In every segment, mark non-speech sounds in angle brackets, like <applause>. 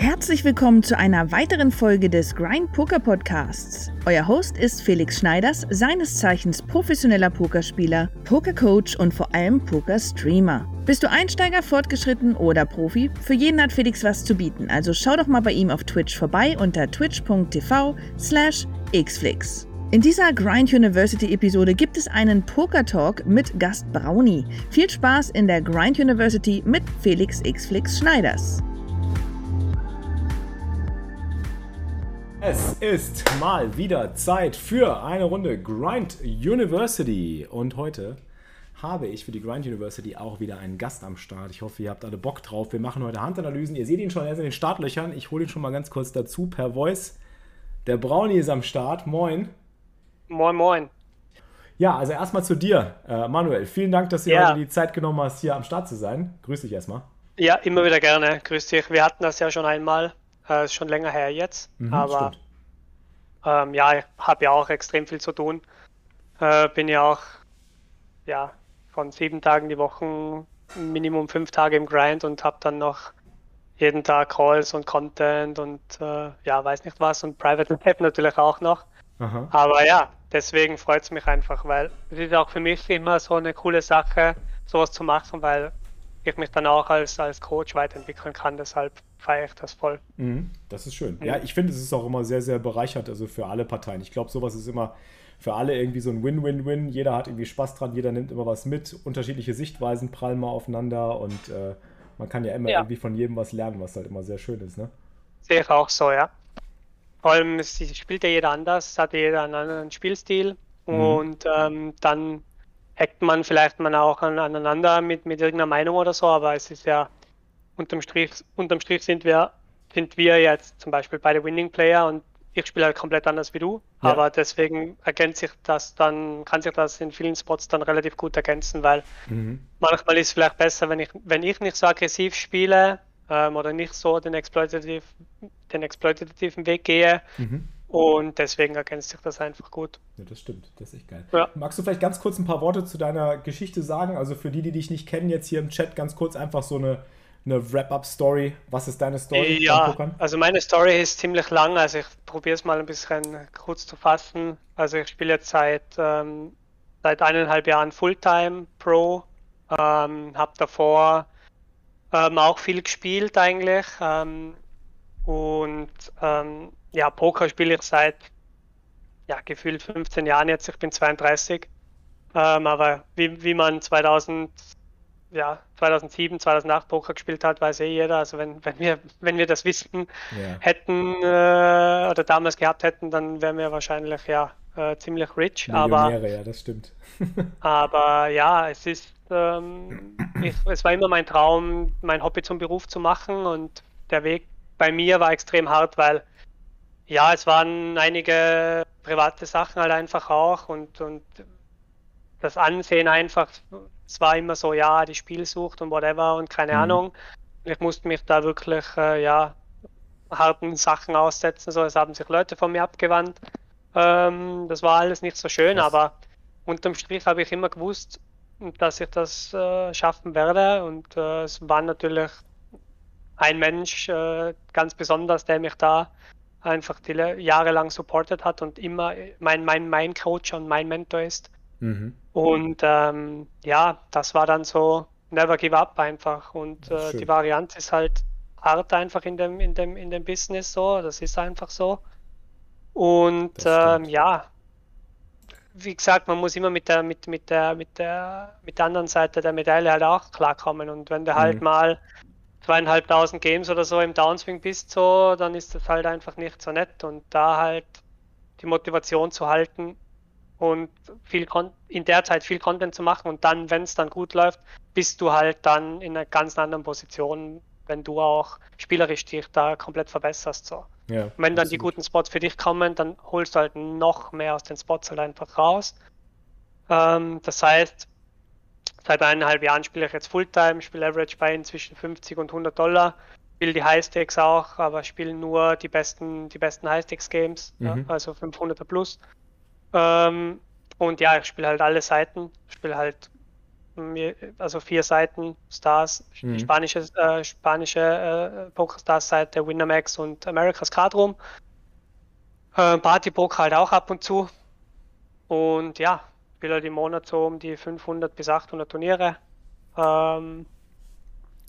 Herzlich willkommen zu einer weiteren Folge des Grind Poker Podcasts. Euer Host ist Felix Schneiders, seines Zeichens professioneller Pokerspieler, Pokercoach und vor allem Pokerstreamer. Bist du Einsteiger, Fortgeschritten oder Profi? Für jeden hat Felix was zu bieten, also schau doch mal bei ihm auf Twitch vorbei unter twitch.tv slash xflix. In dieser Grind University Episode gibt es einen Poker Talk mit Gast Brownie. Viel Spaß in der Grind University mit Felix Xflix Schneiders. Es ist mal wieder Zeit für eine Runde Grind University. Und heute habe ich für die Grind University auch wieder einen Gast am Start. Ich hoffe, ihr habt alle Bock drauf. Wir machen heute Handanalysen. Ihr seht ihn schon, er ist in den Startlöchern. Ich hole ihn schon mal ganz kurz dazu per Voice. Der Brownie ist am Start. Moin. Moin, moin. Ja, also erstmal zu dir, äh, Manuel. Vielen Dank, dass du Ja. heute die Zeit genommen hast, hier am Start zu sein. Grüß dich erstmal. Ja, immer wieder gerne. Grüß dich. Wir hatten das ja schon einmal. Äh, ist schon länger her jetzt. Mhm, aber ähm, ja, ich habe ja auch extrem viel zu tun. Äh, bin ja auch ja, von sieben Tagen die Woche Minimum fünf Tage im Grind und habe dann noch jeden Tag Calls und Content und äh, ja, weiß nicht was und Private Lab <laughs> natürlich auch noch. Aha. Aber ja, deswegen freut es mich einfach, weil es ist auch für mich immer so eine coole Sache, sowas zu machen, weil ich mich dann auch als, als Coach weiterentwickeln kann. Deshalb feiere ich das voll. Mhm, das ist schön. Ja, ich finde, es ist auch immer sehr, sehr bereichernd, also für alle Parteien. Ich glaube, sowas ist immer für alle irgendwie so ein Win-Win-Win. Jeder hat irgendwie Spaß dran, jeder nimmt immer was mit. Unterschiedliche Sichtweisen prallen mal aufeinander und äh, man kann ja immer Ja. irgendwie von jedem was lernen, was halt immer sehr schön ist, ne? Sehe ich auch so, ja. Vor allem es spielt ja jeder anders, hat jeder einen anderen Spielstil und ähm, dann hackt man vielleicht man auch an, aneinander mit, mit irgendeiner Meinung oder so, aber es ist ja unterm Strich, unterm Strich sind wir, sind wir jetzt zum Beispiel beide Winning Player und ich spiele halt komplett anders wie du, Ja. aber deswegen ergänzt sich das dann, kann sich das in vielen Spots dann relativ gut ergänzen, weil Mhm. manchmal ist es vielleicht besser, wenn ich, wenn ich nicht so aggressiv spiele ähm, oder nicht so den, exploitativ, den exploitativen Weg gehe. Mhm. Und deswegen ergänzt sich das einfach gut. Ja, das stimmt. Das ist echt geil. Ja. Magst du vielleicht ganz kurz ein paar Worte zu deiner Geschichte sagen? Also für die, die dich nicht kennen, jetzt hier im Chat ganz kurz einfach so eine, eine Wrap-up-Story. Was ist deine Story Ja, also meine Story ist ziemlich lang, also ich probiere es mal ein bisschen kurz zu fassen. Also ich spiele jetzt seit, ähm, seit eineinhalb Jahren Fulltime Pro, ähm, habe davor ähm, auch viel gespielt eigentlich ähm, und ähm, ja, Poker spiele ich seit ja, gefühlt 15 Jahren jetzt, ich bin 32, ähm, aber wie, wie man 2000 ja, 2007, 2008 Poker gespielt hat, weiß eh jeder. Also wenn, wenn wir, wenn wir das Wissen Ja. hätten äh, oder damals gehabt hätten, dann wären wir wahrscheinlich ja äh, ziemlich rich. Aber, ja, das stimmt. <laughs> aber ja, es ist, ähm, ich, es war immer mein Traum, mein Hobby zum Beruf zu machen und der Weg bei mir war extrem hart, weil ja, es waren einige private Sachen halt einfach auch und, und das Ansehen einfach, es war immer so, ja, die Spielsucht und whatever und keine Mhm. Ahnung. Ich musste mich da wirklich, äh, ja, harten Sachen aussetzen, so, es haben sich Leute von mir abgewandt. Ähm, das war alles nicht so schön, Krass. aber unterm Strich habe ich immer gewusst, dass ich das äh, schaffen werde und äh, es war natürlich ein Mensch äh, ganz besonders, der mich da einfach die jahrelang supportet hat und immer mein, mein, mein Coach und mein Mentor ist. Mhm. Und ähm, ja, das war dann so never give up einfach. Und äh, die Variante ist halt hart einfach in dem, in dem, in dem Business so. Das ist einfach so. Und ähm, ja, wie gesagt, man muss immer mit der, mit, mit der, mit der, mit der anderen Seite der Medaille halt auch klarkommen. Und wenn du halt Mhm. mal zweieinhalbtausend Games oder so im Downswing bist, so, dann ist das halt einfach nicht so nett. Und da halt die Motivation zu halten und viel Con in der Zeit viel Content zu machen und dann, wenn es dann gut läuft, bist du halt dann in einer ganz anderen Position, wenn du auch spielerisch dich da komplett verbesserst. So. Ja, Und wenn dann die absolut. guten Spots für dich kommen, dann holst du halt noch mehr aus den Spots halt einfach raus. Ähm, das heißt, seit eineinhalb Jahren spiele ich jetzt Fulltime, spiele Average bei zwischen 50 und 100 Dollar, spiele die High Stakes auch, aber spiele nur die besten, die besten High Stakes Games, ja, Mhm. also 500er plus. Ähm, und ja, ich spiele halt alle Seiten, spiele halt also vier Seiten Stars, mhm. spanische, äh, spanische äh, Poker-Stars-Seite, Winamax und America's Card Room. Äh, Party-Poker halt auch ab und zu. Und ja, spiele halt im Monat so um die 500 bis 800 Turniere. Ähm,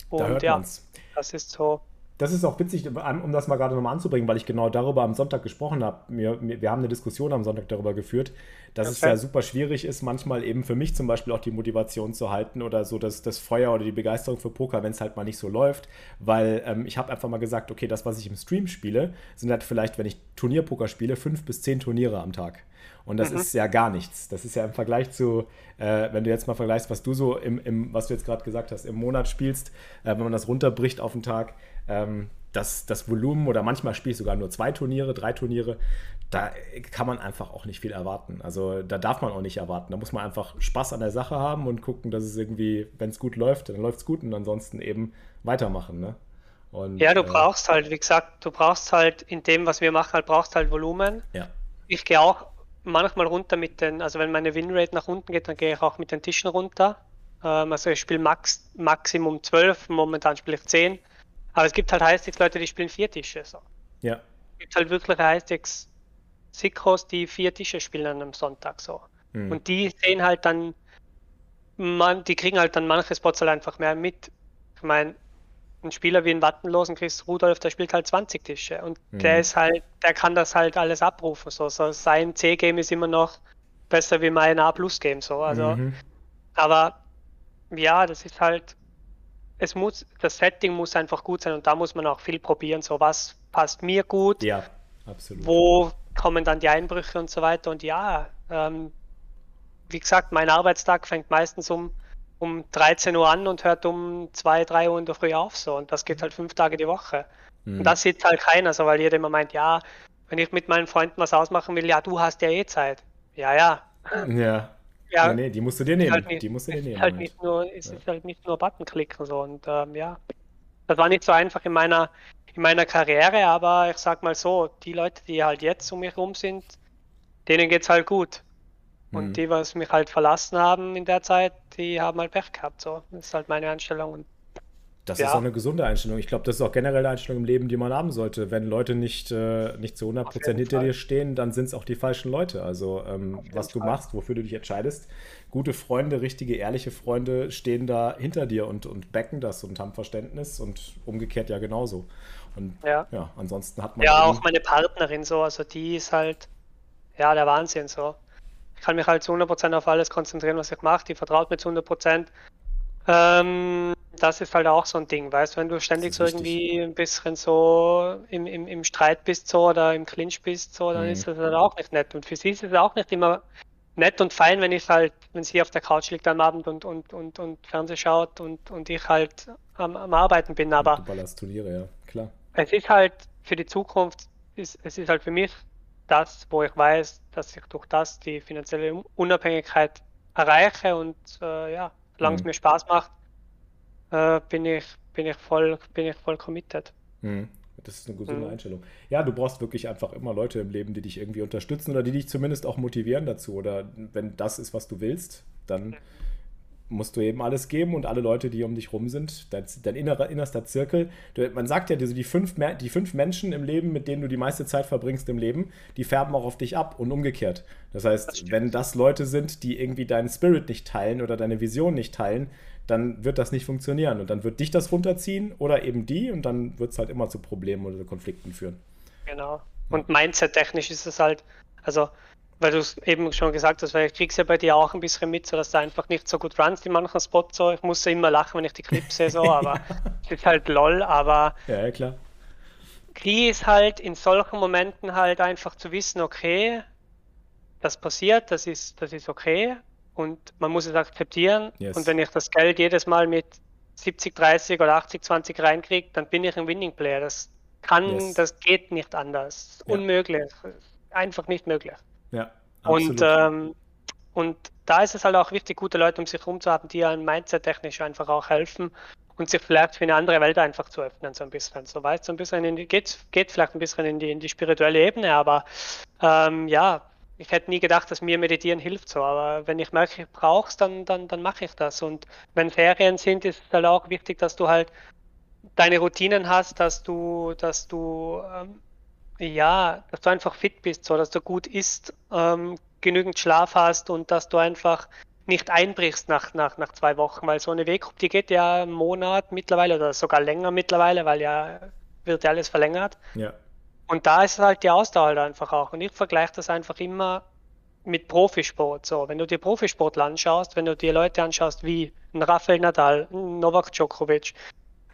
und ja, man's. das ist so das ist auch witzig, um das mal gerade nochmal anzubringen, weil ich genau darüber am Sonntag gesprochen habe. Wir, wir haben eine Diskussion am Sonntag darüber geführt, dass okay. es ja super schwierig ist, manchmal eben für mich zum Beispiel auch die Motivation zu halten oder so das, das Feuer oder die Begeisterung für Poker, wenn es halt mal nicht so läuft. Weil ähm, ich habe einfach mal gesagt, okay, das, was ich im Stream spiele, sind halt vielleicht, wenn ich Turnierpoker spiele, fünf bis zehn Turniere am Tag. Und das mhm. ist ja gar nichts. Das ist ja im Vergleich zu, äh, wenn du jetzt mal vergleichst, was du so im, im was du jetzt gerade gesagt hast, im Monat spielst, äh, wenn man das runterbricht auf den Tag, ähm, das, das Volumen oder manchmal spiele ich sogar nur zwei Turniere, drei Turniere, da kann man einfach auch nicht viel erwarten. Also da darf man auch nicht erwarten. Da muss man einfach Spaß an der Sache haben und gucken, dass es irgendwie, wenn es gut läuft, dann läuft es gut und ansonsten eben weitermachen. Ne? Und, ja, du äh, brauchst halt, wie gesagt, du brauchst halt in dem, was wir machen, halt brauchst halt Volumen. Ja. Ich gehe auch manchmal runter mit den, also wenn meine Winrate nach unten geht, dann gehe ich auch mit den Tischen runter. Ähm, also ich spiele Max, Maximum 12, momentan spiele ich 10. Aber es gibt halt Highsticks-Leute, die spielen vier Tische. So. Ja. Es gibt halt wirklich Highsticks Sickos, die vier Tische spielen an einem Sonntag so. Mhm. Und die sehen halt dann, man, die kriegen halt dann manche Spots halt einfach mehr mit. Ich meine, ein Spieler wie ein Wattenlosen Chris Rudolf, der spielt halt 20 Tische und mhm. der ist halt, der kann das halt alles abrufen. So, so sein C-Game ist immer noch besser wie mein A-Plus-Game. So. Also, mhm. aber ja, das ist halt, es muss, das Setting muss einfach gut sein und da muss man auch viel probieren. So, was passt mir gut? Ja, absolut. Wo kommen dann die Einbrüche und so weiter? Und ja, ähm, wie gesagt, mein Arbeitstag fängt meistens um, um 13 Uhr an und hört um 2, 3 Uhr in der Früh auf. So, und das geht halt fünf Tage die Woche. Mhm. Und das sieht halt keiner so, weil jeder immer meint, ja, wenn ich mit meinen Freunden was ausmachen will, ja, du hast ja eh Zeit. Ja, ja. Ja. Ja, nee, nee, die musst du dir nehmen. Halt nicht, die musst du dir nehmen. Halt nicht nur, es ja. ist halt nicht nur Buttonklicken so und ähm, ja. Das war nicht so einfach in meiner, in meiner Karriere, aber ich sag mal so, die Leute, die halt jetzt um mich rum sind, denen geht's halt gut. Und mhm. die, was mich halt verlassen haben in der Zeit, die haben halt Pech gehabt. So. Das ist halt meine Einstellung. Und das ja. ist auch eine gesunde Einstellung. Ich glaube, das ist auch generell eine Einstellung im Leben, die man haben sollte. Wenn Leute nicht, äh, nicht zu 100% hinter Fall. dir stehen, dann sind es auch die falschen Leute. Also, ähm, was du Fall. machst, wofür du dich entscheidest. Gute Freunde, richtige, ehrliche Freunde stehen da hinter dir und, und backen das und haben Verständnis und umgekehrt ja genauso. Und ja, ja ansonsten hat man. Ja, auch meine Partnerin so, also die ist halt, ja, der Wahnsinn so. Ich kann mich halt zu 100% auf alles konzentrieren, was ich mache. Die vertraut mir zu 100%. Ähm, das ist halt auch so ein Ding, weißt du, wenn du ständig so irgendwie ein bisschen so im, im, im Streit bist so oder im Clinch bist so, dann mhm. ist das halt auch nicht nett. Und für sie ist es auch nicht immer nett und fein, wenn ich halt, wenn sie auf der Couch liegt am Abend und, und, und, und Fernseh schaut und, und ich halt am, am Arbeiten bin. Aber du ballerst Turniere, ja, klar. Es ist halt für die Zukunft, ist, es ist halt für mich das, wo ich weiß, dass ich durch das die finanzielle Unabhängigkeit erreiche und äh, ja, solange es mhm. mir Spaß macht, äh, bin, ich, bin, ich voll, bin ich voll committed. Mhm. Das ist eine gute mhm. Einstellung. Ja, du brauchst wirklich einfach immer Leute im Leben, die dich irgendwie unterstützen oder die dich zumindest auch motivieren dazu. Oder wenn das ist, was du willst, dann musst du eben alles geben und alle Leute, die um dich rum sind, dein, dein innerer, innerster Zirkel. Du, man sagt ja, die, die, fünf, die fünf Menschen im Leben, mit denen du die meiste Zeit verbringst im Leben, die färben auch auf dich ab und umgekehrt. Das heißt, das wenn das Leute sind, die irgendwie deinen Spirit nicht teilen oder deine Vision nicht teilen, dann wird das nicht funktionieren und dann wird dich das runterziehen oder eben die und dann wird es halt immer zu Problemen oder Konflikten führen. Genau. Und mindset-technisch ist es halt, also weil du es eben schon gesagt hast, weil ich krieg's ja bei dir auch ein bisschen mit, so dass du einfach nicht so gut runnst in manchen Spots. So. Ich muss ja immer lachen, wenn ich die Clips sehe, so, <laughs> aber es ist halt lol, aber ja, klar. Key ist halt in solchen Momenten halt einfach zu wissen, okay, das passiert, das ist, das ist okay und man muss es akzeptieren. Yes. Und wenn ich das Geld jedes Mal mit 70, 30 oder 80, 20 reinkriege, dann bin ich ein Winning Player. Das kann, yes. das geht nicht anders. Ja. Unmöglich. Einfach nicht möglich. Ja. Absolut. Und, ähm, und da ist es halt auch wichtig, gute Leute um sich herum zu haben, die einem Mindset-technisch einfach auch helfen und sich vielleicht für eine andere Welt einfach zu öffnen, so ein bisschen. So weißt so ein bisschen in die, geht, geht vielleicht ein bisschen in die, in die spirituelle Ebene, aber ähm, ja, ich hätte nie gedacht, dass mir Meditieren hilft so, aber wenn ich merke, ich brauche es, dann, dann, dann mache ich das. Und wenn Ferien sind, ist es halt auch wichtig, dass du halt deine Routinen hast, dass du, dass du ähm, ja, dass du einfach fit bist, so dass du gut isst, ähm, genügend Schlaf hast und dass du einfach nicht einbrichst nach, nach, nach zwei Wochen, weil so eine Weggruppe, die geht ja einen Monat mittlerweile oder sogar länger mittlerweile, weil ja wird ja alles verlängert. Ja. Und da ist halt die Ausdauer halt einfach auch. Und ich vergleiche das einfach immer mit Profisport. So, wenn du dir Profisportler anschaust, wenn du dir Leute anschaust wie ein Rafael Nadal, ein Novak Djokovic,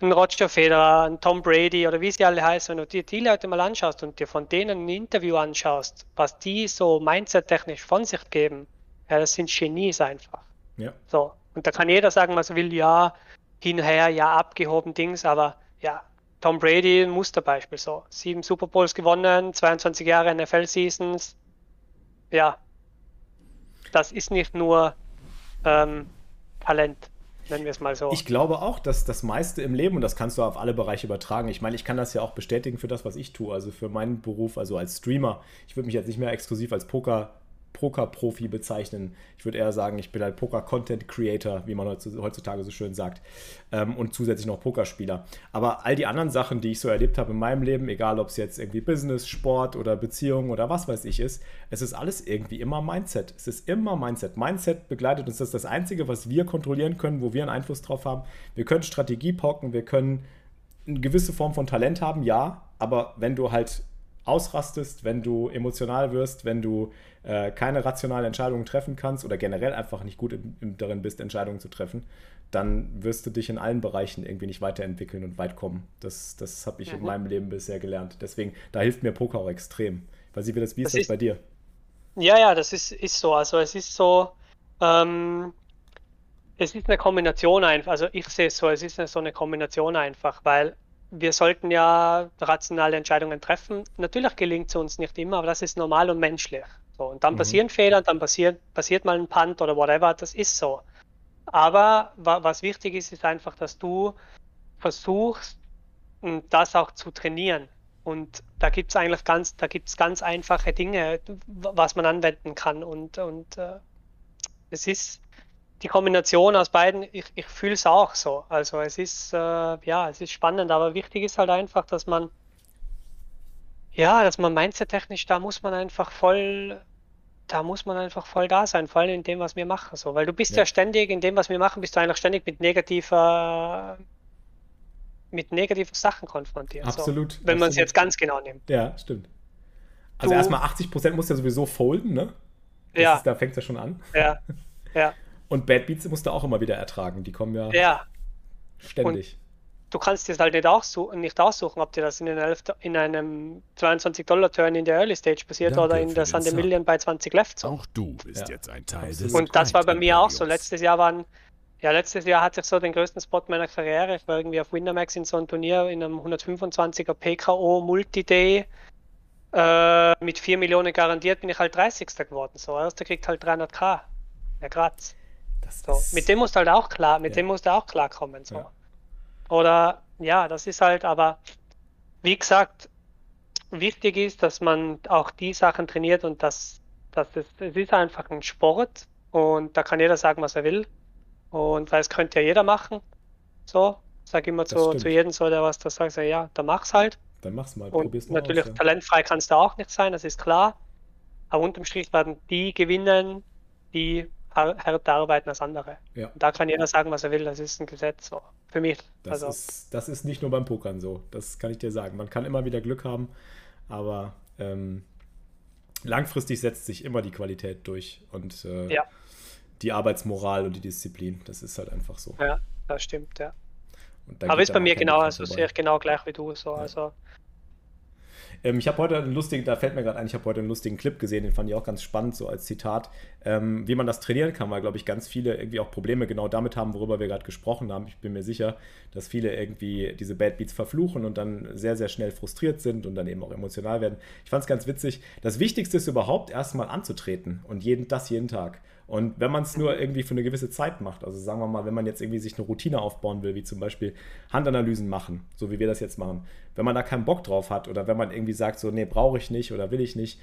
ein Roger Federer, ein Tom Brady oder wie sie alle heißen, wenn du dir die Leute mal anschaust und dir von denen ein Interview anschaust, was die so mindset-technisch von sich geben, ja, das sind Genies einfach. Ja. So, und da kann jeder sagen, was er will, ja, hinher, ja, abgehoben Dings, aber ja, Tom Brady, ein Musterbeispiel, so. Sieben Super Bowls gewonnen, 22 Jahre NFL-Seasons. Ja, das ist nicht nur ähm, Talent nennen wir es mal so. Ich glaube auch, dass das meiste im Leben, und das kannst du auf alle Bereiche übertragen, ich meine, ich kann das ja auch bestätigen für das, was ich tue, also für meinen Beruf, also als Streamer. Ich würde mich jetzt nicht mehr exklusiv als Poker Poker-Profi bezeichnen. Ich würde eher sagen, ich bin ein Poker-Content-Creator, wie man heutzutage so schön sagt. Ähm, und zusätzlich noch Pokerspieler. Aber all die anderen Sachen, die ich so erlebt habe in meinem Leben, egal ob es jetzt irgendwie Business, Sport oder Beziehung oder was weiß ich ist, es ist alles irgendwie immer Mindset. Es ist immer Mindset. Mindset begleitet uns. Das ist das Einzige, was wir kontrollieren können, wo wir einen Einfluss drauf haben. Wir können Strategie pocken, wir können eine gewisse Form von Talent haben, ja, aber wenn du halt ausrastest, wenn du emotional wirst, wenn du äh, keine rationalen Entscheidungen treffen kannst oder generell einfach nicht gut im, im, darin bist, Entscheidungen zu treffen, dann wirst du dich in allen Bereichen irgendwie nicht weiterentwickeln und weit kommen. Das, das habe ich mhm. in meinem Leben bisher gelernt. Deswegen, da hilft mir Poker auch extrem. Weil sie wie, das, wie ist das, ist, bei dir? Ja, ja, das ist, ist so. Also es ist so, ähm, es ist eine Kombination einfach. Also ich sehe es so, es ist eine, so eine Kombination einfach, weil wir sollten ja rationale Entscheidungen treffen. Natürlich gelingt es uns nicht immer, aber das ist normal und menschlich. So, und dann mhm. passieren Fehler, dann passiert, passiert mal ein Punt oder whatever, das ist so. Aber wa was wichtig ist, ist einfach, dass du versuchst, das auch zu trainieren. Und da gibt es eigentlich ganz, da gibt's ganz einfache Dinge, was man anwenden kann. Und, und äh, es ist, die Kombination aus beiden, ich, ich fühle es auch so. Also es ist, äh, ja, es ist spannend, aber wichtig ist halt einfach, dass man, ja, dass man mindset-technisch, da muss man einfach voll, da muss man einfach voll da sein, vor allem in dem, was wir machen. So. Weil du bist ja. ja ständig, in dem, was wir machen, bist du eigentlich ständig mit negativer, mit negativen Sachen konfrontiert. Absolut. So, wenn man es jetzt ganz genau nimmt. Ja, stimmt. Also du, erstmal 80% muss ja sowieso folden, ne? Das ja. Ist, da fängt es ja schon an. Ja. Ja. <laughs> Und Bad Beats musst du auch immer wieder ertragen. Die kommen ja, ja. ständig. Und du kannst es halt nicht, aussuchen, nicht aussuchen, ob dir das in, einem, in einem 22-Dollar-Turn in der Early Stage passiert Danke oder in der Sunday Million bei 20 Left. So. Auch du bist ja. jetzt ein Teil des Und das war bei mir auch so. Letztes Jahr waren, ja, letztes Jahr hatte ich so den größten Spot meiner Karriere. Ich war irgendwie auf Winamax in so einem Turnier in einem 125er PKO Multi-Day. Äh, mit 4 Millionen garantiert bin ich halt 30. geworden. So, erster kriegt halt 300k. Ja, Graz. So, mit dem musst du halt auch klar, mit ja. dem musst du auch klarkommen. So. Ja. Oder ja, das ist halt, aber wie gesagt, wichtig ist, dass man auch die Sachen trainiert und dass, dass es, es ist einfach ein Sport und da kann jeder sagen, was er will. Und weil es könnte ja jeder machen. So, sag immer zu, zu jedem so, der was da sagt, sag, ja, dann mach's halt. Dann mach's mal, und probier's mal Natürlich aus, ja. talentfrei kannst du auch nicht sein, das ist klar. Aber unterm Strich werden die gewinnen, die härter arbeiten als andere. Ja. da kann jeder sagen, was er will, das ist ein Gesetz. So. Für mich. Das, also. ist, das ist nicht nur beim Pokern so, das kann ich dir sagen. Man kann immer wieder Glück haben, aber ähm, langfristig setzt sich immer die Qualität durch und äh, ja. die Arbeitsmoral und die Disziplin. Das ist halt einfach so. Ja, das stimmt, ja. Aber ist bei mir genau, also sehe ich genau gleich wie du. So. Ja. Also ähm, ich habe heute einen lustigen, da fällt mir gerade ein, ich habe heute einen lustigen Clip gesehen, den fand ich auch ganz spannend, so als Zitat, ähm, wie man das trainieren kann, weil, glaube ich, ganz viele irgendwie auch Probleme genau damit haben, worüber wir gerade gesprochen haben. Ich bin mir sicher, dass viele irgendwie diese Bad Beats verfluchen und dann sehr, sehr schnell frustriert sind und dann eben auch emotional werden. Ich fand es ganz witzig. Das Wichtigste ist überhaupt erstmal anzutreten und jeden, das jeden Tag. Und wenn man es nur irgendwie für eine gewisse Zeit macht, also sagen wir mal, wenn man jetzt irgendwie sich eine Routine aufbauen will, wie zum Beispiel Handanalysen machen, so wie wir das jetzt machen, wenn man da keinen Bock drauf hat oder wenn man irgendwie sagt, so, nee, brauche ich nicht oder will ich nicht,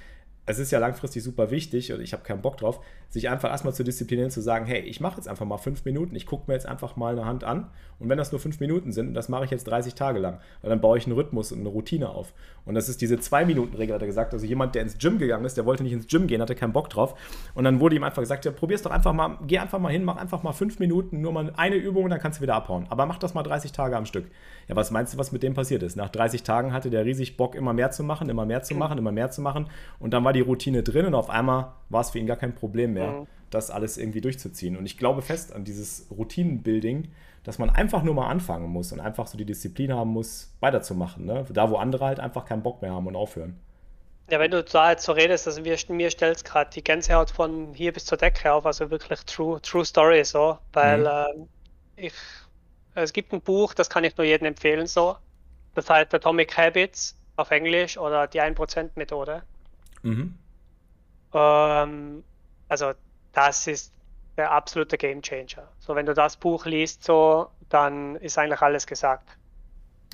es ist ja langfristig super wichtig und ich habe keinen Bock drauf, sich einfach erstmal zu disziplinieren, zu sagen, hey, ich mache jetzt einfach mal fünf Minuten, ich gucke mir jetzt einfach mal eine Hand an und wenn das nur fünf Minuten sind, das mache ich jetzt 30 Tage lang, weil dann baue ich einen Rhythmus und eine Routine auf. Und das ist diese Zwei-Minuten-Regel, hat er gesagt. Also jemand, der ins Gym gegangen ist, der wollte nicht ins Gym gehen, hatte keinen Bock drauf und dann wurde ihm einfach gesagt, ja, probier's doch einfach mal, geh einfach mal hin, mach einfach mal fünf Minuten, nur mal eine Übung und dann kannst du wieder abhauen. Aber mach das mal 30 Tage am Stück. Ja, was meinst du, was mit dem passiert ist? Nach 30 Tagen hatte der riesig Bock, immer mehr zu machen, immer mehr zu machen, immer mehr zu machen und dann war die Routine drin und auf einmal war es für ihn gar kein Problem mehr, mhm. das alles irgendwie durchzuziehen. Und ich glaube fest an dieses Routinenbuilding, dass man einfach nur mal anfangen muss und einfach so die Disziplin haben muss, weiterzumachen. Ne? Da, wo andere halt einfach keinen Bock mehr haben und aufhören. Ja, wenn du da jetzt so redest, also mir, mir stellt gerade die Gänsehaut von hier bis zur Decke auf, also wirklich true, true story so, weil mhm. äh, ich, es gibt ein Buch, das kann ich nur jedem empfehlen so, das heißt Atomic Habits auf Englisch oder die 1% Methode. Mhm. Ähm, also das ist der absolute Game Changer. So, wenn du das Buch liest, so, dann ist eigentlich alles gesagt.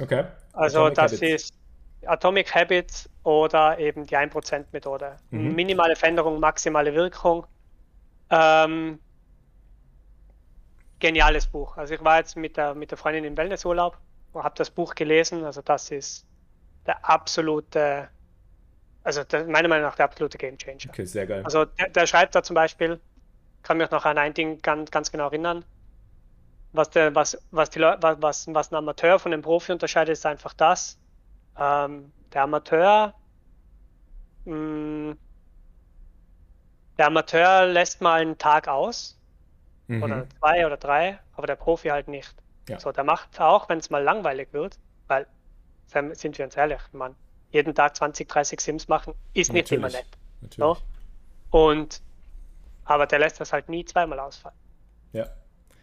Okay. Also Atomic das Habits. ist Atomic Habits oder eben die 1% Methode. Mhm. Minimale Veränderung, maximale Wirkung. Ähm, geniales Buch. Also ich war jetzt mit der, mit der Freundin im Wellnessurlaub und habe das Buch gelesen. Also das ist der absolute also der, meiner Meinung nach der absolute Game Changer. Okay, sehr geil. Also der, der schreibt da zum Beispiel, kann mich noch an ein Ding ganz, ganz genau erinnern. Was, der, was, was, die Leute, was, was ein Amateur von einem Profi unterscheidet, ist einfach das. Ähm, der Amateur, mh, mm, der Amateur lässt mal einen Tag aus. Mhm. Oder zwei oder drei, aber der Profi halt nicht. Ja. So, der macht auch, wenn es mal langweilig wird, weil, sind wir uns ehrlich, man, jeden Tag 20, 30 Sims machen, ist nicht immer nett. So? Und aber der lässt das halt nie zweimal ausfallen. Ja.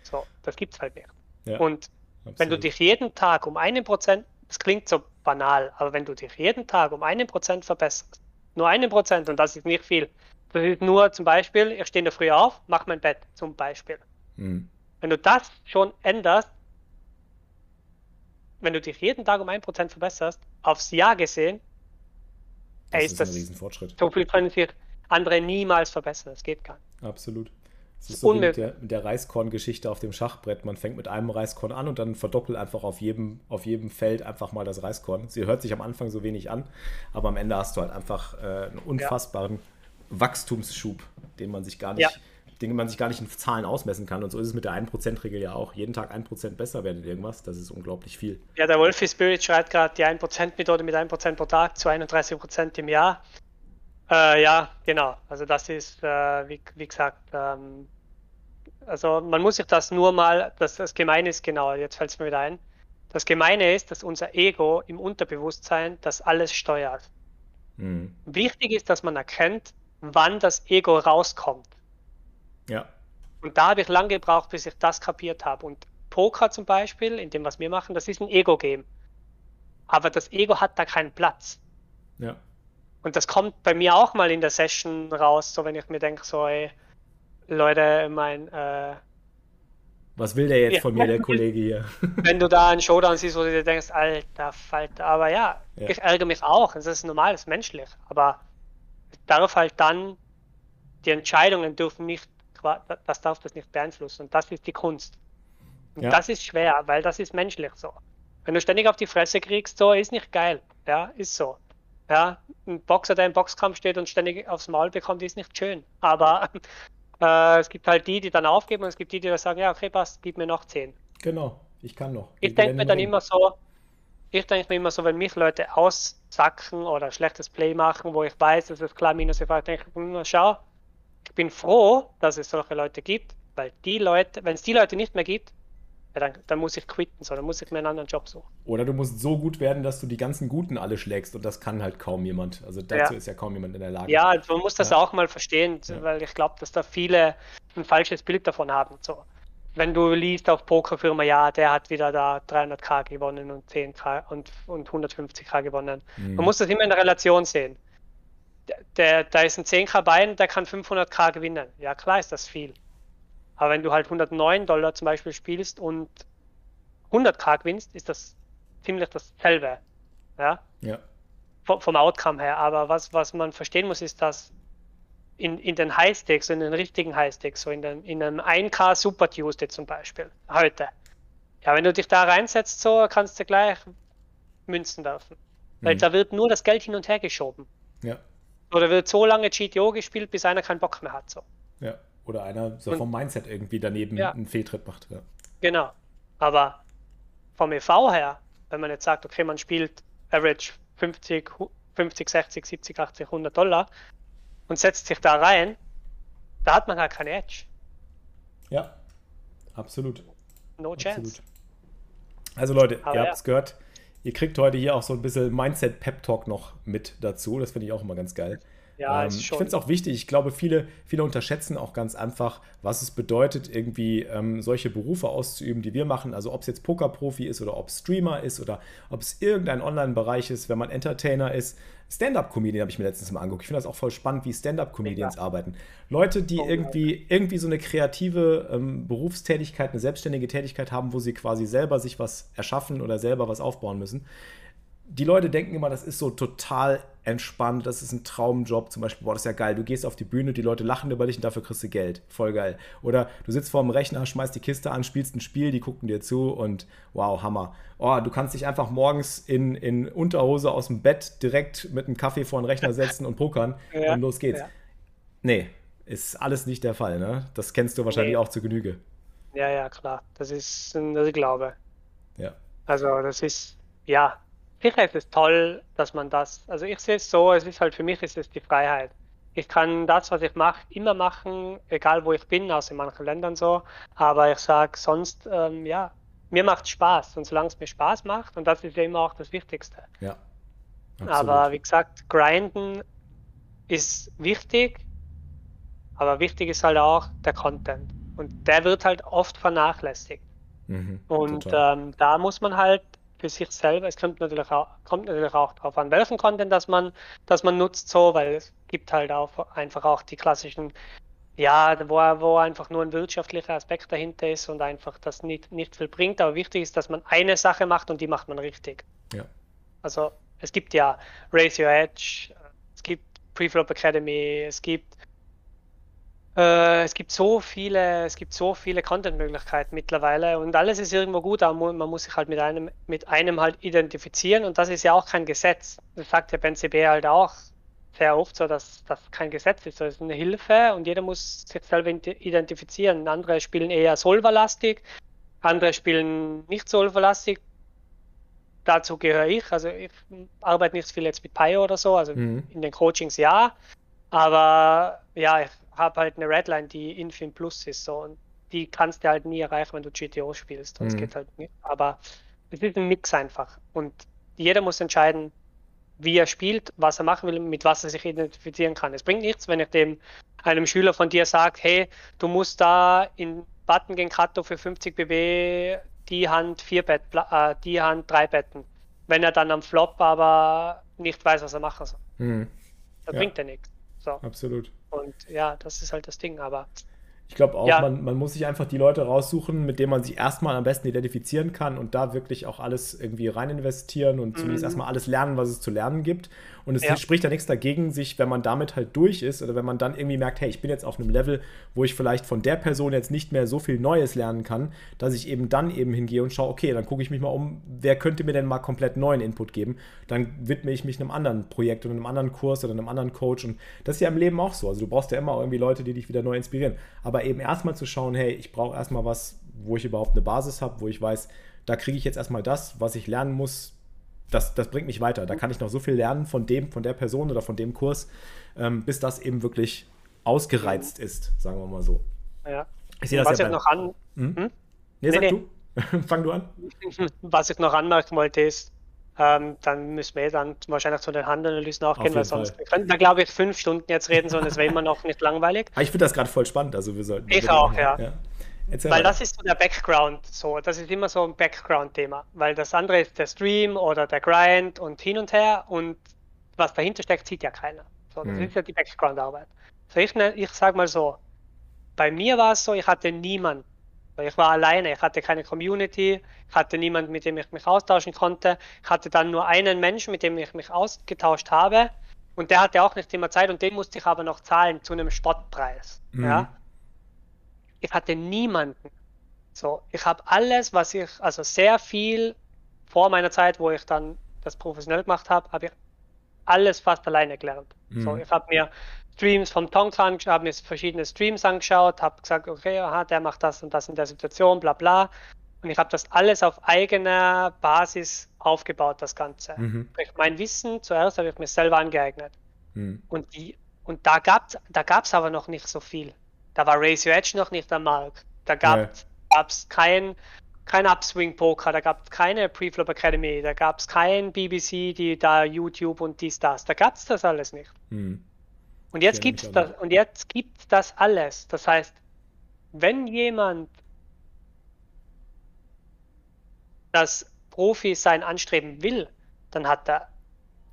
So, das gibt's halt nicht. Ja, und absolut. wenn du dich jeden Tag um einen Prozent, das klingt so banal, aber wenn du dich jeden Tag um einen Prozent verbesserst, nur einen Prozent, und das ist nicht viel, das ist nur zum Beispiel, ich stehe in der Früh auf, mach mein Bett, zum Beispiel. Mhm. Wenn du das schon änderst, wenn du dich jeden Tag um ein Prozent verbesserst, aufs Jahr gesehen, das ey, ist, ist das ein Riesenfortschritt. So viel können sich andere niemals verbessern. Das geht gar nicht. Absolut. Das ist so wie mit der, mit der Reiskorn-Geschichte auf dem Schachbrett. Man fängt mit einem Reiskorn an und dann verdoppelt einfach auf jedem, auf jedem Feld einfach mal das Reiskorn. Sie hört sich am Anfang so wenig an, aber am Ende hast du halt einfach äh, einen unfassbaren ja. Wachstumsschub, den man sich gar nicht, ja. Den man sich gar nicht in Zahlen ausmessen kann. Und so ist es mit der 1%-Regel ja auch. Jeden Tag 1% besser werden in irgendwas. Das ist unglaublich viel. Ja, der Wolfie Spirit schreibt gerade die 1%-Methode mit 1% pro Tag zu 31% im Jahr. Äh, ja, genau. Also das ist, äh, wie, wie, gesagt, ähm, also man muss sich das nur mal, das, das Gemeine ist genau, jetzt fällt es mir wieder ein. Das Gemeine ist, dass unser Ego im Unterbewusstsein das alles steuert. Mhm. Wichtig ist, dass man erkennt, wann das Ego rauskommt. Ja. Und da habe ich lange gebraucht, bis ich das kapiert habe. Und Poker zum Beispiel, in dem, was wir machen, das ist ein Ego-Game. Aber das Ego hat da keinen Platz. Ja. Und das kommt bei mir auch mal in der Session raus, so wenn ich mir denke, so, ey, Leute, mein, äh, was will der jetzt ja, von mir, der Kollege hier? <laughs> Wenn du da einen Showdown siehst, wo du dir denkst, alter Falter, aber ja, ja, ich ärgere mich auch, das ist normal, das ist menschlich, aber darf halt dann, die Entscheidungen dürfen nicht, das darf das nicht beeinflussen und das ist die Kunst. Und ja. das ist schwer, weil das ist menschlich so. Wenn du ständig auf die Fresse kriegst, so ist nicht geil, ja, ist so. Ja, ein Boxer, der im Boxkampf steht und ständig aufs Maul bekommt, ist nicht schön. Aber <laughs> äh, es gibt halt die, die dann aufgeben und es gibt die, die sagen, ja, okay, passt, gib mir noch 10. Genau, ich kann noch. Ich denke mir dann immer so, ich denke mir immer so, wenn mich Leute aussacken oder schlechtes Play machen, wo ich weiß, dass es klar minus ist, denke ich, hm, schau, ich bin froh, dass es solche Leute gibt, weil die Leute, wenn es die Leute nicht mehr gibt, ja, dann, dann, muss ich quitten, so, dann muss ich mir einen anderen Job suchen. Oder du musst so gut werden, dass du die ganzen Guten alle schlägst und das kann halt kaum jemand. Also dazu ja. ist ja kaum jemand in der Lage. Ja, man muss das ja. auch mal verstehen, weil ich glaube, dass da viele ein falsches Bild davon haben. So. Wenn du liest auf Pokerfirma, ja, der hat wieder da 300k gewonnen und 10k und, und 150k gewonnen. Mhm. Man muss das immer in der Relation sehen. Der, da ist ein 10k Bein, der kann 500k gewinnen. Ja, klar ist das viel. Aber wenn du halt 109 Dollar zum Beispiel spielst und 100k gewinnst, ist das ziemlich dasselbe. Ja. Ja. vom Outcome her. Aber was, was man verstehen muss, ist, dass in, in den High-Stakes, in den richtigen High-Stakes, so in, den, in einem 1K Super Tuesday zum Beispiel, heute. Ja, wenn du dich da reinsetzt, so kannst du gleich Münzen werfen. Weil mhm. da wird nur das Geld hin und her geschoben. Ja. Oder wird so lange GTO gespielt, bis einer keinen Bock mehr hat. So. Ja, oder einer so vom Mindset irgendwie daneben ja. einen Fehltritt macht. Ja. Genau. Aber vom EV her, wenn man jetzt sagt, okay, man spielt Average 50, 50, 60, 70, 80, 100 Dollar und setzt sich da rein, da hat man halt keine Edge. Ja, absolut. No chance. Also Leute, Aber ihr habt es gehört. Ihr kriegt heute hier auch so ein bisschen Mindset-Pep-Talk noch mit dazu. Das finde ich auch immer ganz geil. Ja, ähm, ich finde es auch wichtig. Ich glaube, viele, viele unterschätzen auch ganz einfach, was es bedeutet, irgendwie ähm, solche Berufe auszuüben, die wir machen. Also ob es jetzt Pokerprofi ist oder ob es Streamer ist oder ob es irgendein Online-Bereich ist, wenn man Entertainer ist. Stand-up-Comedian habe ich mir letztens mal angeguckt. Ich finde das auch voll spannend, wie Stand-up-Comedians ja. arbeiten. Leute, die oh, irgendwie, irgendwie so eine kreative ähm, Berufstätigkeit, eine selbstständige Tätigkeit haben, wo sie quasi selber sich was erschaffen oder selber was aufbauen müssen die Leute denken immer, das ist so total entspannt, das ist ein Traumjob. Zum Beispiel, boah, das ist ja geil. Du gehst auf die Bühne, die Leute lachen über dich und dafür kriegst du Geld. Voll geil. Oder du sitzt vor dem Rechner, schmeißt die Kiste an, spielst ein Spiel, die gucken dir zu und wow, Hammer. Oh, du kannst dich einfach morgens in, in Unterhose aus dem Bett direkt mit einem Kaffee vor den Rechner setzen und pokern <laughs> ja, und los geht's. Ja. Nee, ist alles nicht der Fall, ne? Das kennst du wahrscheinlich nee. auch zu Genüge. Ja, ja, klar. Das ist, das ich glaube. Ja. Also, das ist, ja, sicher ist es toll, dass man das, also ich sehe es so, es ist halt für mich ist es die Freiheit. Ich kann das, was ich mache, immer machen, egal wo ich bin, außer in manchen Ländern so. Aber ich sage sonst, ähm, ja, mir macht Spaß und solange es mir Spaß macht, und das ist ja immer auch das Wichtigste. Ja. Absolut. Aber wie gesagt, grinden ist wichtig, aber wichtig ist halt auch der Content. Und der wird halt oft vernachlässigt. Mhm, und ähm, da muss man halt für sich selber. Es kommt natürlich auch, kommt natürlich auch darauf an, welchen Content das man, das man nutzt, so, weil es gibt halt auch einfach auch die klassischen, ja, wo, wo einfach nur ein wirtschaftlicher Aspekt dahinter ist und einfach das nicht, nicht viel bringt. Aber wichtig ist, dass man eine Sache macht und die macht man richtig. Ja. Also es gibt ja Raise Your Edge, es gibt Preflop Academy, es gibt äh, es gibt so viele, es gibt so viele Content-Möglichkeiten mittlerweile und alles ist irgendwo gut, aber man muss sich halt mit einem, mit einem halt identifizieren und das ist ja auch kein Gesetz. Das sagt ja BNCB halt auch sehr oft so, dass das kein Gesetz ist. Das ist eine Hilfe und jeder muss sich selber identifizieren. Andere spielen eher Solverlastig, andere spielen nicht Solverlastig. Dazu gehöre ich. Also ich arbeite nicht viel jetzt mit Pio oder so, also mhm. in den Coachings ja. Aber ja, ich habe halt eine Redline, die Infin Plus ist so und die kannst du halt nie erreichen, wenn du GTO spielst. Das mhm. geht halt nicht. Aber es ist ein Mix einfach. Und jeder muss entscheiden, wie er spielt, was er machen will, mit was er sich identifizieren kann. Es bringt nichts, wenn ich dem einem Schüler von dir sage, hey, du musst da in Button gegen Kato für 50 BB die Hand vier Bett, äh, die Hand drei Betten. Wenn er dann am Flop aber nicht weiß, was er machen soll. Mhm. Da ja. bringt er nichts. So. Absolut. Und ja, das ist halt das Ding, aber. Ich glaube auch, ja. man, man muss sich einfach die Leute raussuchen, mit denen man sich erstmal am besten identifizieren kann und da wirklich auch alles irgendwie rein investieren und mhm. zumindest erstmal alles lernen, was es zu lernen gibt. Und es ja. spricht ja nichts dagegen, sich, wenn man damit halt durch ist oder wenn man dann irgendwie merkt, hey, ich bin jetzt auf einem Level, wo ich vielleicht von der Person jetzt nicht mehr so viel Neues lernen kann, dass ich eben dann eben hingehe und schaue, okay, dann gucke ich mich mal um, wer könnte mir denn mal komplett neuen Input geben. Dann widme ich mich einem anderen Projekt oder einem anderen Kurs oder einem anderen Coach. Und das ist ja im Leben auch so. Also du brauchst ja immer irgendwie Leute, die dich wieder neu inspirieren. Aber eben erstmal zu schauen, hey, ich brauche erstmal was, wo ich überhaupt eine Basis habe, wo ich weiß, da kriege ich jetzt erstmal das, was ich lernen muss, das, das bringt mich weiter. Da kann ich noch so viel lernen von dem, von der Person oder von dem Kurs, ähm, bis das eben wirklich ausgereizt ist, sagen wir mal so. Ja. Ich sehe das Was ja ich noch an. Hm? Hm? Nee, sag nee, du. <laughs> Fang du an. <laughs> Was ich noch anmerken wollte ist, ähm, dann müssen wir dann wahrscheinlich zu den Handanalysen auch gehen, weil sonst wir könnten da glaube ich fünf Stunden jetzt reden, sondern es wäre immer noch nicht langweilig. <laughs> ich finde das gerade voll spannend, also wir sollten. Ich auch, ja. ja. Erzähl weil das ist so der Background, so, das ist immer so ein Background-Thema, weil das andere ist der Stream oder der Grind und hin und her und was dahinter steckt, sieht ja keiner. So, das mhm. ist ja die Background-Arbeit. So, ich, ich sag mal so, bei mir war es so, ich hatte niemand, Ich war alleine, ich hatte keine Community, ich hatte niemanden, mit dem ich mich austauschen konnte. Ich hatte dann nur einen Menschen, mit dem ich mich ausgetauscht habe. Und der hatte auch nicht immer Zeit und den musste ich aber noch zahlen zu einem Spottpreis. Mhm. Ja? Ich hatte niemanden. So, ich habe alles, was ich, also sehr viel vor meiner Zeit, wo ich dann das professionell gemacht habe, habe ich alles fast alleine gelernt. Mhm. So, ich habe mir Streams vom Tongs angeschaut, habe mir verschiedene Streams angeschaut, habe gesagt, okay, aha, der macht das und das in der Situation, bla bla. Und ich habe das alles auf eigener Basis aufgebaut, das Ganze. Mhm. Mein Wissen zuerst habe ich mir selber angeeignet. Mhm. Und, die, und da gab es da gab's aber noch nicht so viel. Da war Your Edge noch nicht am Markt. Da gab es kein, kein Upswing Poker, da gab es keine Preflop Academy, da gab es kein BBC, die da YouTube und dies, das. Da gab es das alles nicht. Mhm. Und jetzt gibt es das, und jetzt gibt das alles. Das heißt, wenn jemand das Profi sein anstreben will, dann hat er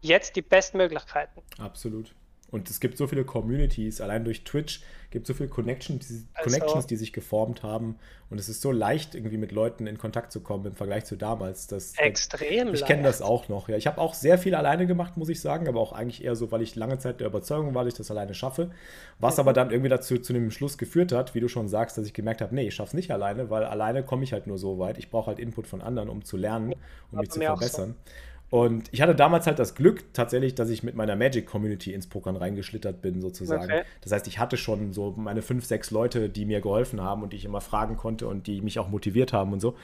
jetzt die besten Möglichkeiten. Absolut. Und es gibt so viele Communities, allein durch Twitch gibt es so viele Connections die, also, Connections, die sich geformt haben. Und es ist so leicht, irgendwie mit Leuten in Kontakt zu kommen im Vergleich zu damals. Das, extrem Ich kenne das auch noch. Ja, ich habe auch sehr viel alleine gemacht, muss ich sagen, aber auch eigentlich eher so, weil ich lange Zeit der Überzeugung war, dass ich das alleine schaffe. Was mhm. aber dann irgendwie dazu zu dem Schluss geführt hat, wie du schon sagst, dass ich gemerkt habe, nee, ich schaffe es nicht alleine, weil alleine komme ich halt nur so weit. Ich brauche halt Input von anderen, um zu lernen, um mich zu verbessern. So. Und ich hatte damals halt das Glück tatsächlich, dass ich mit meiner Magic-Community ins Pokern reingeschlittert bin, sozusagen. Okay. Das heißt, ich hatte schon so meine fünf, sechs Leute, die mir geholfen haben und die ich immer fragen konnte und die mich auch motiviert haben und so.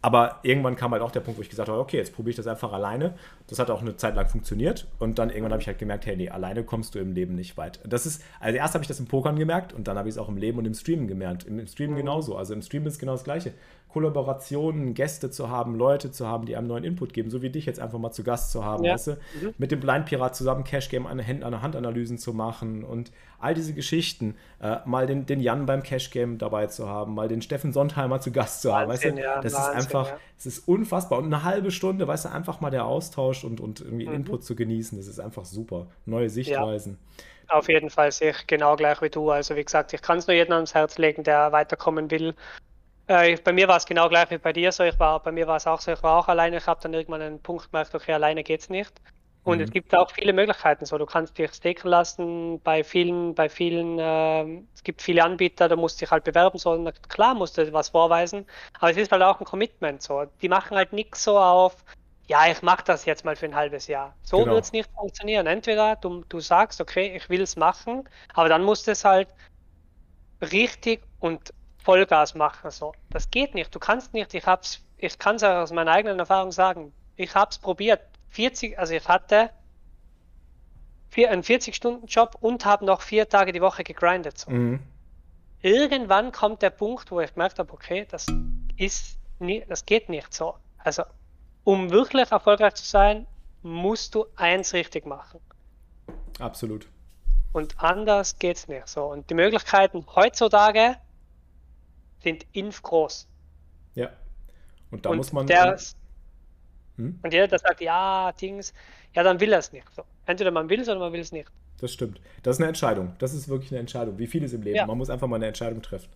Aber irgendwann kam halt auch der Punkt, wo ich gesagt habe, okay, jetzt probiere ich das einfach alleine. Das hat auch eine Zeit lang funktioniert. Und dann irgendwann habe ich halt gemerkt, hey, nee, alleine kommst du im Leben nicht weit. Das ist, also erst habe ich das im Pokern gemerkt und dann habe ich es auch im Leben und im Streamen gemerkt. Im, Streamen mhm. genauso. Also im Streamen ist genau das Gleiche. Kollaborationen, Gäste zu haben, Leute zu haben, die einem neuen Input geben, so wie dich jetzt einfach mal zu Gast zu haben, ja. weißt du? Mhm. Mit dem Blind Pirat zusammen Cash Game an, an Handanalysen zu machen und all diese Geschichten, äh, mal den, den Jan beim Cash Game dabei zu haben, mal den Steffen Sontheimer zu Gast zu haben, Wahnsinn, weißt du? Ja, das Wahnsinn, ist einfach, es ja. ist unfassbar und eine halbe Stunde, weißt du, einfach mal der Austausch und, und irgendwie mhm. Input zu genießen, das ist einfach super. Neue Sichtweisen. Auf jeden Fall sehe ich genau gleich wie du. Also wie gesagt, ich kann es nur jedem ans Herz legen, der weiterkommen will äh, bei mir war es genau gleich wie bei dir so. Ich war, bei mir war es auch so, ich war auch alleine. Ich habe dann irgendwann einen Punkt gemerkt, okay, alleine geht es nicht. Und mhm. es gibt auch viele Möglichkeiten. So, du kannst dich staken lassen bei vielen, bei vielen, äh, es gibt viele Anbieter, da musst du dich halt bewerben. So, na, klar musst du was vorweisen, aber es ist halt auch ein Commitment. So, die machen halt nichts so auf, ja, ich mache das jetzt mal für ein halbes Jahr. So genau. wird es nicht funktionieren. Entweder du, du sagst, okay, ich will es machen, aber dann musst du es halt richtig und Vollgas machen. So. Das geht nicht. Du kannst nicht, ich hab's, ich kann es auch aus meiner eigenen Erfahrung sagen. Ich habe es probiert. 40, also ich hatte vier, einen 40-Stunden-Job und habe noch vier Tage die Woche gegrindet. So. Mhm. Irgendwann kommt der Punkt, wo ich gemerkt habe, okay, das ist nie, das geht nicht so. Also, um wirklich erfolgreich zu sein, musst du eins richtig machen. Absolut. Und anders geht's nicht so. Und die Möglichkeiten heutzutage sind inf groß. Ja. Und da und muss man. Der, hm? Und jeder, der sagt, ja, Dings, ja, dann will er es nicht. So. Entweder man will es oder man will es nicht. Das stimmt. Das ist eine Entscheidung. Das ist wirklich eine Entscheidung. Wie vieles im Leben. Ja. Man muss einfach mal eine Entscheidung treffen.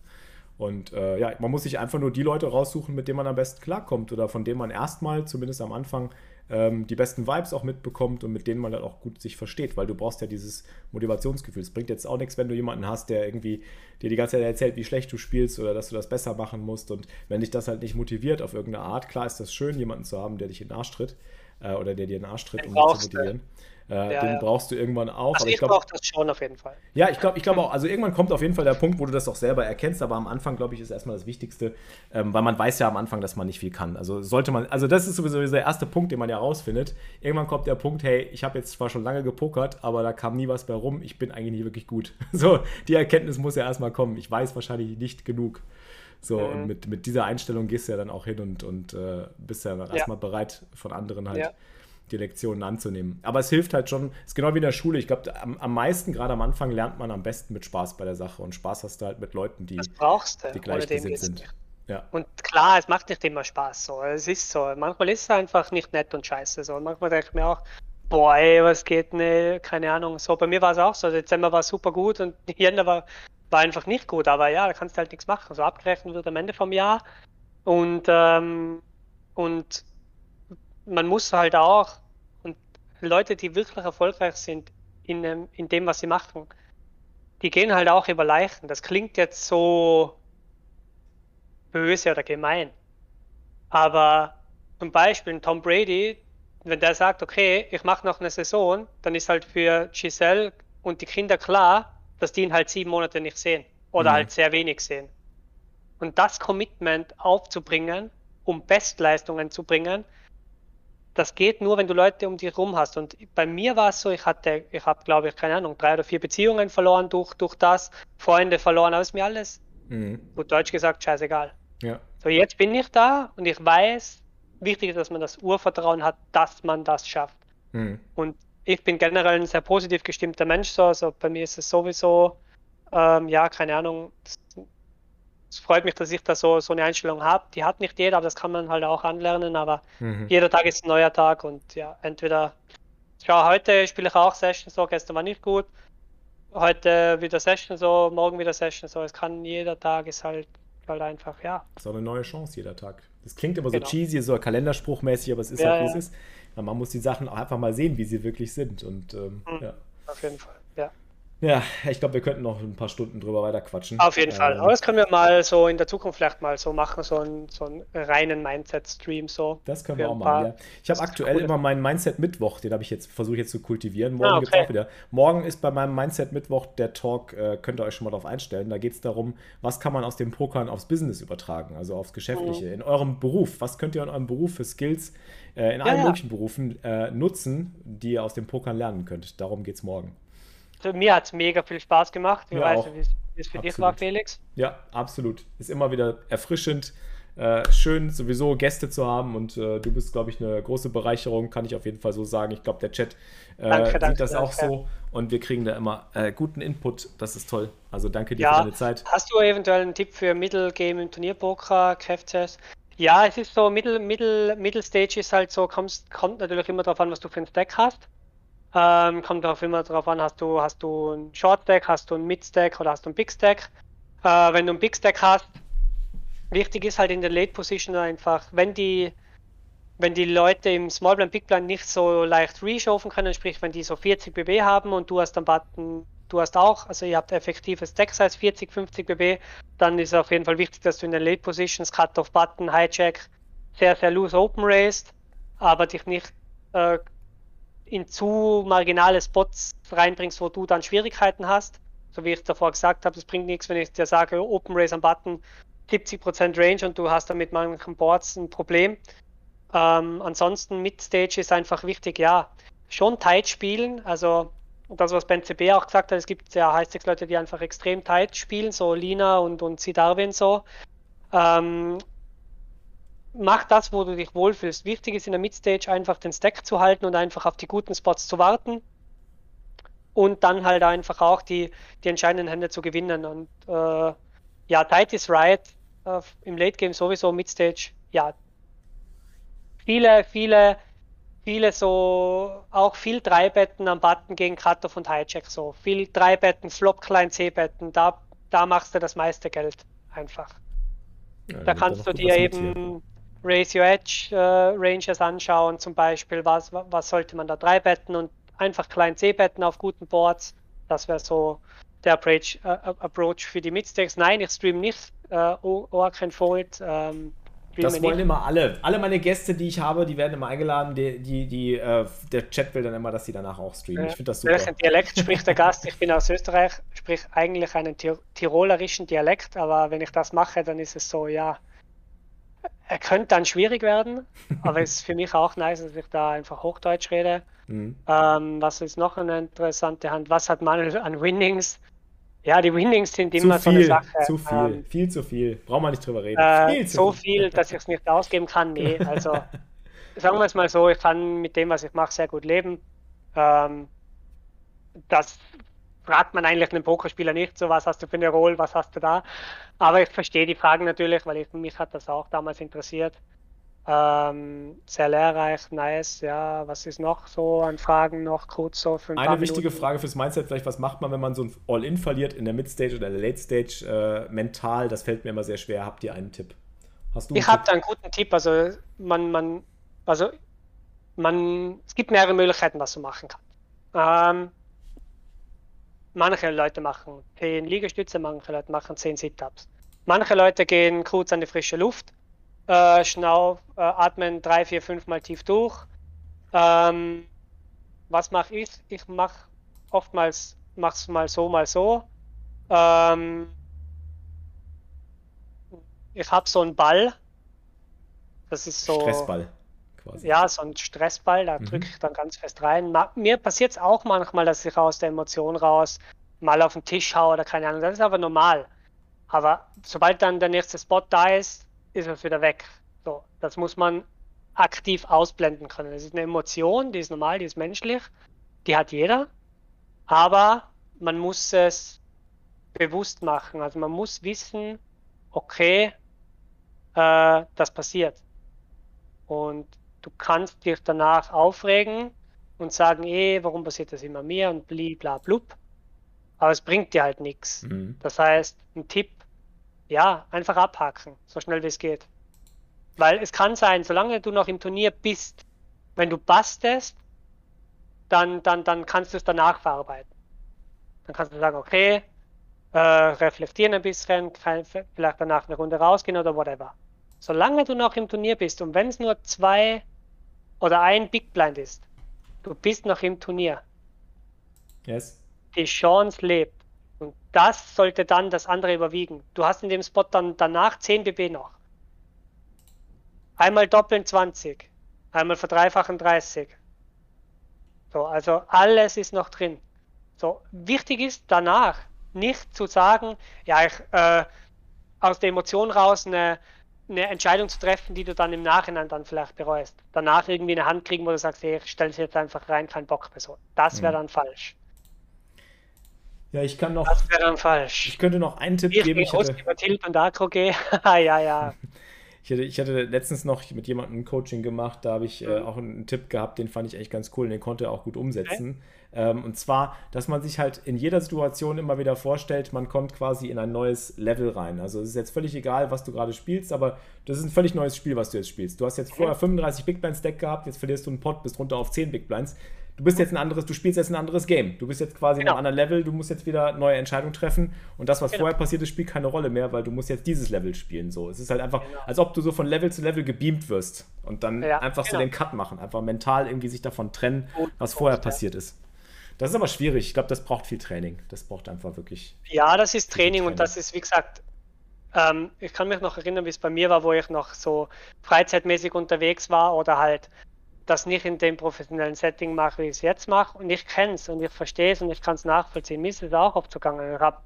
Und äh, ja, man muss sich einfach nur die Leute raussuchen, mit denen man am besten klarkommt oder von denen man erstmal, zumindest am Anfang, ähm, die besten Vibes auch mitbekommt und mit denen man dann auch gut sich versteht, weil du brauchst ja dieses Motivationsgefühl. Es bringt jetzt auch nichts, wenn du jemanden hast, der irgendwie dir die ganze Zeit erzählt, wie schlecht du spielst oder dass du das besser machen musst. Und wenn dich das halt nicht motiviert auf irgendeine Art, klar ist das schön, jemanden zu haben, der dich in den Arsch tritt äh, oder der dir in den Arsch tritt, um dich zu motivieren. Äh, ja, den ja. brauchst du irgendwann auch. Also ich, ich brauche das schon auf jeden Fall. Ja, ich glaube ich glaub auch, also irgendwann kommt auf jeden Fall der Punkt, wo du das auch selber erkennst, aber am Anfang, glaube ich, ist erstmal das Wichtigste, ähm, weil man weiß ja am Anfang, dass man nicht viel kann. Also sollte man, also das ist sowieso der erste Punkt, den man ja rausfindet. Irgendwann kommt der Punkt, hey, ich habe jetzt zwar schon lange gepokert, aber da kam nie was bei rum, ich bin eigentlich nicht wirklich gut. <laughs> So, die Erkenntnis muss ja erstmal kommen. Ich weiß wahrscheinlich nicht genug. So, mhm. und mit, mit dieser Einstellung gehst du ja dann auch hin und, und äh, bist ja dann ja. erstmal bereit, von anderen halt. Die Lektionen anzunehmen. Aber es hilft halt schon, es ist genau wie in der Schule. Ich glaube, am, am meisten, gerade am Anfang, lernt man am besten mit Spaß bei der Sache. Und Spaß hast du halt mit Leuten, die, die gleichgesinnt sind. Ja. Und klar, es macht nicht immer Spaß. So. Es ist so. Manchmal ist es einfach nicht nett und scheiße. So. Und manchmal denke ich mir auch, boah, ey, was geht, ne, keine Ahnung. So, bei mir war es auch so. Dezember war super gut und <laughs> Jänner war war einfach nicht gut, aber ja, da kannst du halt nichts machen. So abgerechnet wird am Ende vom Jahr. Und, ähm, und man muss halt auch, Leute, die wirklich erfolgreich sind in, in dem, was sie machen, die gehen halt auch über Leichen. Das klingt jetzt so böse oder gemein. Aber zum Beispiel Tom Brady, wenn der sagt, okay, ich mache noch eine Saison, dann ist halt für Giselle und die Kinder klar, dass die ihn halt sieben Monate nicht sehen oder mhm. halt sehr wenig sehen. Und das Commitment aufzubringen, um Bestleistungen zu bringen, das geht nur, wenn du Leute um dich rum hast. Und bei mir war es so, ich hatte, ich habe, glaube ich, keine Ahnung, drei oder vier Beziehungen verloren durch, durch das, Freunde verloren, aber ist mir alles, mhm. gut Deutsch gesagt, scheißegal. Ja. So, jetzt bin ich da und ich weiß, wichtig ist, dass man das Urvertrauen hat, dass man das schafft. Mhm. Und ich bin generell ein sehr positiv gestimmter Mensch, so, also bei mir ist es sowieso, ähm, ja, keine Ahnung, es freut mich, dass ich da so, so eine Einstellung habe. Die hat nicht jeder, aber das kann man halt auch anlernen. Aber mhm. jeder Tag ist ein neuer Tag und ja, entweder, ja, heute spiele ich auch Session so, gestern war nicht gut. Heute wieder Session so, morgen wieder Session so. Es kann jeder Tag ist halt, halt einfach, ja. Das ist auch eine neue Chance jeder Tag. Das klingt immer genau. so cheesy, so kalenderspruchmäßig, aber es ist ja, halt, wie ja. es ist. Man muss die Sachen auch einfach mal sehen, wie sie wirklich sind. Und ähm, mhm. ja. Auf jeden Fall, ja. Ich glaube, wir könnten noch ein paar Stunden drüber weiter quatschen. Auf jeden ähm, Fall. Aber das können wir mal so in der Zukunft vielleicht mal so machen, so einen, so einen reinen Mindset-Stream so. Das können wir auch machen, ja. Ich habe aktuell cool. immer meinen Mindset-Mittwoch, den habe ich jetzt versucht jetzt zu kultivieren. Morgen ah, okay. auch wieder. Morgen ist bei meinem Mindset-Mittwoch der Talk, äh, könnt ihr euch schon mal darauf einstellen. Da geht es darum, was kann man aus dem Pokern aufs Business übertragen, also aufs Geschäftliche, mhm. in eurem Beruf. Was könnt ihr in eurem Beruf für Skills äh, in ja, allen ja. möglichen Berufen äh, nutzen, die ihr aus dem Pokern lernen könnt. Darum geht es morgen mir hat es mega viel Spaß gemacht. Ich weiß nicht, wie es für absolut. dich war, Felix. Ja, absolut. Ist immer wieder erfrischend. Äh, schön, sowieso Gäste zu haben und äh, du bist, glaube ich, eine große Bereicherung, kann ich auf jeden Fall so sagen. Ich glaube, der Chat äh, danke, sieht danke, das danke. auch so und wir kriegen da immer äh, guten Input. Das ist toll. Also danke dir ja. für deine Zeit. Hast du eventuell einen Tipp für Mittelgame im Turnierpoker, KFCS? Ja, es ist so, Mittel, Mittel, Mittelstage ist halt so, kommt, kommt natürlich immer darauf an, was du für ein Stack hast. Ähm, kommt auch immer darauf an, hast du, hast du ein Short Stack, hast du ein Mid Stack oder hast du ein Big Stack. Äh, wenn du ein Big Stack hast, wichtig ist halt in der Late Position einfach, wenn die, wenn die Leute im Small Blind, Big Blind nicht so leicht reshoven können, sprich wenn die so 40 BB haben und du hast am Button, du hast auch, also ihr habt effektives Stack Size 40, 50 BB, dann ist es auf jeden Fall wichtig, dass du in der Late Positions Cut-Off Button, Hijack sehr, sehr loose open raised, aber dich nicht äh, in zu marginale Spots reinbringst, wo du dann Schwierigkeiten hast. So wie ich davor gesagt habe, es bringt nichts, wenn ich dir sage, Open Race am Button 70% Range und du hast dann mit manchen Boards ein Problem. Ähm, ansonsten Mid-Stage ist einfach wichtig, ja, schon tight spielen. Also das, was Ben CB auch gesagt hat, es gibt ja heißt Leute, die einfach extrem tight spielen, so Lina und, und C. Darwin so. Ähm, mach das, wo du dich wohlfühlst. Wichtig ist in der Midstage einfach den Stack zu halten und einfach auf die guten Spots zu warten und dann halt einfach auch die, die entscheidenden Hände zu gewinnen. Und äh, ja, tight is right. Äh, Im Late Game sowieso, Midstage, ja. Viele, viele, viele so, auch viel Dreibetten am Button gegen Cutoff und Hijack so. Viel Dreibetten, Flop, Klein C-Betten, da, da machst du das meiste Geld einfach. Ja, da kannst du dir eben Raise Your Edge äh, Rangers anschauen, zum Beispiel, was, was sollte man da drei betten und einfach klein C betten auf guten Boards. Das wäre so der Approach, äh, Approach für die Midstakes. Nein, ich stream nicht äh, Oracle Fold. Ähm, das wollen nicht. immer alle. Alle meine Gäste, die ich habe, die werden immer eingeladen. Die, die, die äh, der Chat will dann immer, dass sie danach auch streamen. Ich finde das super. Welchen Dialekt spricht der Gast? Ich bin aus Österreich, sprich eigentlich einen tirolerischen Dialekt, aber wenn ich das mache, dann ist es so, ja, er könnte dann schwierig werden, aber es ist für mich auch nice, dass ich da einfach Hochdeutsch rede. Mhm. Ähm, was ist noch eine interessante Hand? Was hat man an Winnings? Ja, die Winnings sind immer zu viel, so eine Sache. Zu viel, ähm, viel zu viel. Braucht man nicht drüber reden. Äh, so viel, viel dass ich es nicht ausgeben kann. Nee, <laughs> also sagen wir es mal so, ich kann mit dem, was ich mache, sehr gut leben. Ähm, das fragt man eigentlich einen Pokerspieler nicht, so was hast du für eine Rolle, was hast du da. Aber ich verstehe die Fragen natürlich, weil ich, mich hat das auch damals interessiert. Ähm, sehr lehrreich, nice. Ja, was ist noch so an Fragen noch kurz so für ein Eine wichtige Minuten? Frage fürs Mindset vielleicht, was macht man, wenn man so ein All-In verliert in der Mid-Stage oder der Late-Stage äh, mental? Das fällt mir immer sehr schwer. Habt ihr einen Tipp? Hast du ich habe da einen guten Tipp. Also man, man, also man, es gibt mehrere Möglichkeiten, was man machen kann. Ähm, manche Leute machen 10 Liegestütze, manche Leute machen 10 Sit-Ups. Manche Leute gehen kurz an die frische Luft, äh, schnauf, äh, atmen drei, vier, fünf Mal tief durch. Ähm, was mache ich? Ich mache oftmals mach's mal so, mal so. Ähm, ich habe so einen Ball. Das ist so. Stressball. Quasi. Ja, so ein Stressball, da mhm. drücke ich dann ganz fest rein. Mir passiert es auch manchmal, dass ich aus der Emotion raus mal auf den Tisch haue oder keine Ahnung. Das ist aber normal. Aber sobald dann der nächste Spot da ist, ist es wieder weg. So, das muss man aktiv ausblenden können. Das ist eine Emotion, die ist normal, die ist menschlich, die hat jeder, aber man muss es bewusst machen. Also man muss wissen, okay, äh, das passiert. Und du kannst dich danach aufregen und sagen, eh, warum passiert das immer mir und bli bla blub. Aber es bringt dir halt nichts. Mhm. Das heißt, ein Tipp, ja, einfach abhaken, so schnell wie es geht. Weil es kann sein, solange du noch im Turnier bist, wenn du bastest, dann, dann, dann kannst du es danach verarbeiten. Dann kannst du sagen, okay, äh, reflektieren ein bisschen, vielleicht danach eine Runde rausgehen oder whatever. Solange du noch im Turnier bist und wenn es nur zwei oder ein Big Blind ist, du bist noch im Turnier. Yes. Die Chance lebt. Und das sollte dann das andere überwiegen. Du hast in dem Spot dann danach 10 BB noch. Einmal doppeln 20. Einmal verdreifachen 30. So, also alles ist noch drin. So, wichtig ist danach nicht zu sagen, ja, ich äh, aus der Emotion raus eine, eine Entscheidung zu treffen, die du dann im Nachhinein dann vielleicht bereust. Danach irgendwie eine Hand kriegen, wo du sagst, hey, ich stelle es jetzt einfach rein, kein Bock mehr so. Das wäre mhm. dann falsch. Ja, ich kann noch. Das wäre dann falsch. Ich könnte noch einen Tipp ich geben. Ich hätte... und Akro gehe. <laughs> ja, ja. <laughs> Ich hatte, ich hatte letztens noch mit jemandem ein Coaching gemacht, da habe ich äh, mhm. auch einen Tipp gehabt, den fand ich echt ganz cool und den konnte er auch gut umsetzen. Okay. Ähm, und zwar, dass man sich halt in jeder Situation immer wieder vorstellt, man kommt quasi in ein neues Level rein. Also es ist jetzt völlig egal, was du gerade spielst, aber das ist ein völlig neues Spiel, was du jetzt spielst. Du hast jetzt vorher 35 Big Blinds Deck gehabt, jetzt verlierst du einen Pot, bist runter auf 10 Big Blinds du bist jetzt ein anderes, du spielst jetzt ein anderes Game. Du bist jetzt quasi genau. in einem anderen Level, du musst jetzt wieder neue Entscheidungen treffen und das, was genau. vorher passiert ist, spielt keine Rolle mehr, weil du musst jetzt dieses Level spielen. So, es ist halt einfach, genau. als ob du so von Level zu Level gebeamt wirst und dann ja, einfach so genau. den Cut machen, einfach mental irgendwie sich davon trennen, was vorher passiert ist. Das ist aber schwierig. Ich glaube, das braucht viel Training. Das braucht einfach wirklich. Ja, das ist Training, Training. und das ist, wie gesagt, ähm, ich kann mich noch erinnern, wie es bei mir war, wo ich noch so freizeitmäßig unterwegs war oder halt das nicht in dem professionellen Setting mache, wie ich es jetzt mache. Und ich kenne es und ich verstehe es und ich kann es nachvollziehen. Mir ist es auch oft gegangen. Ich habe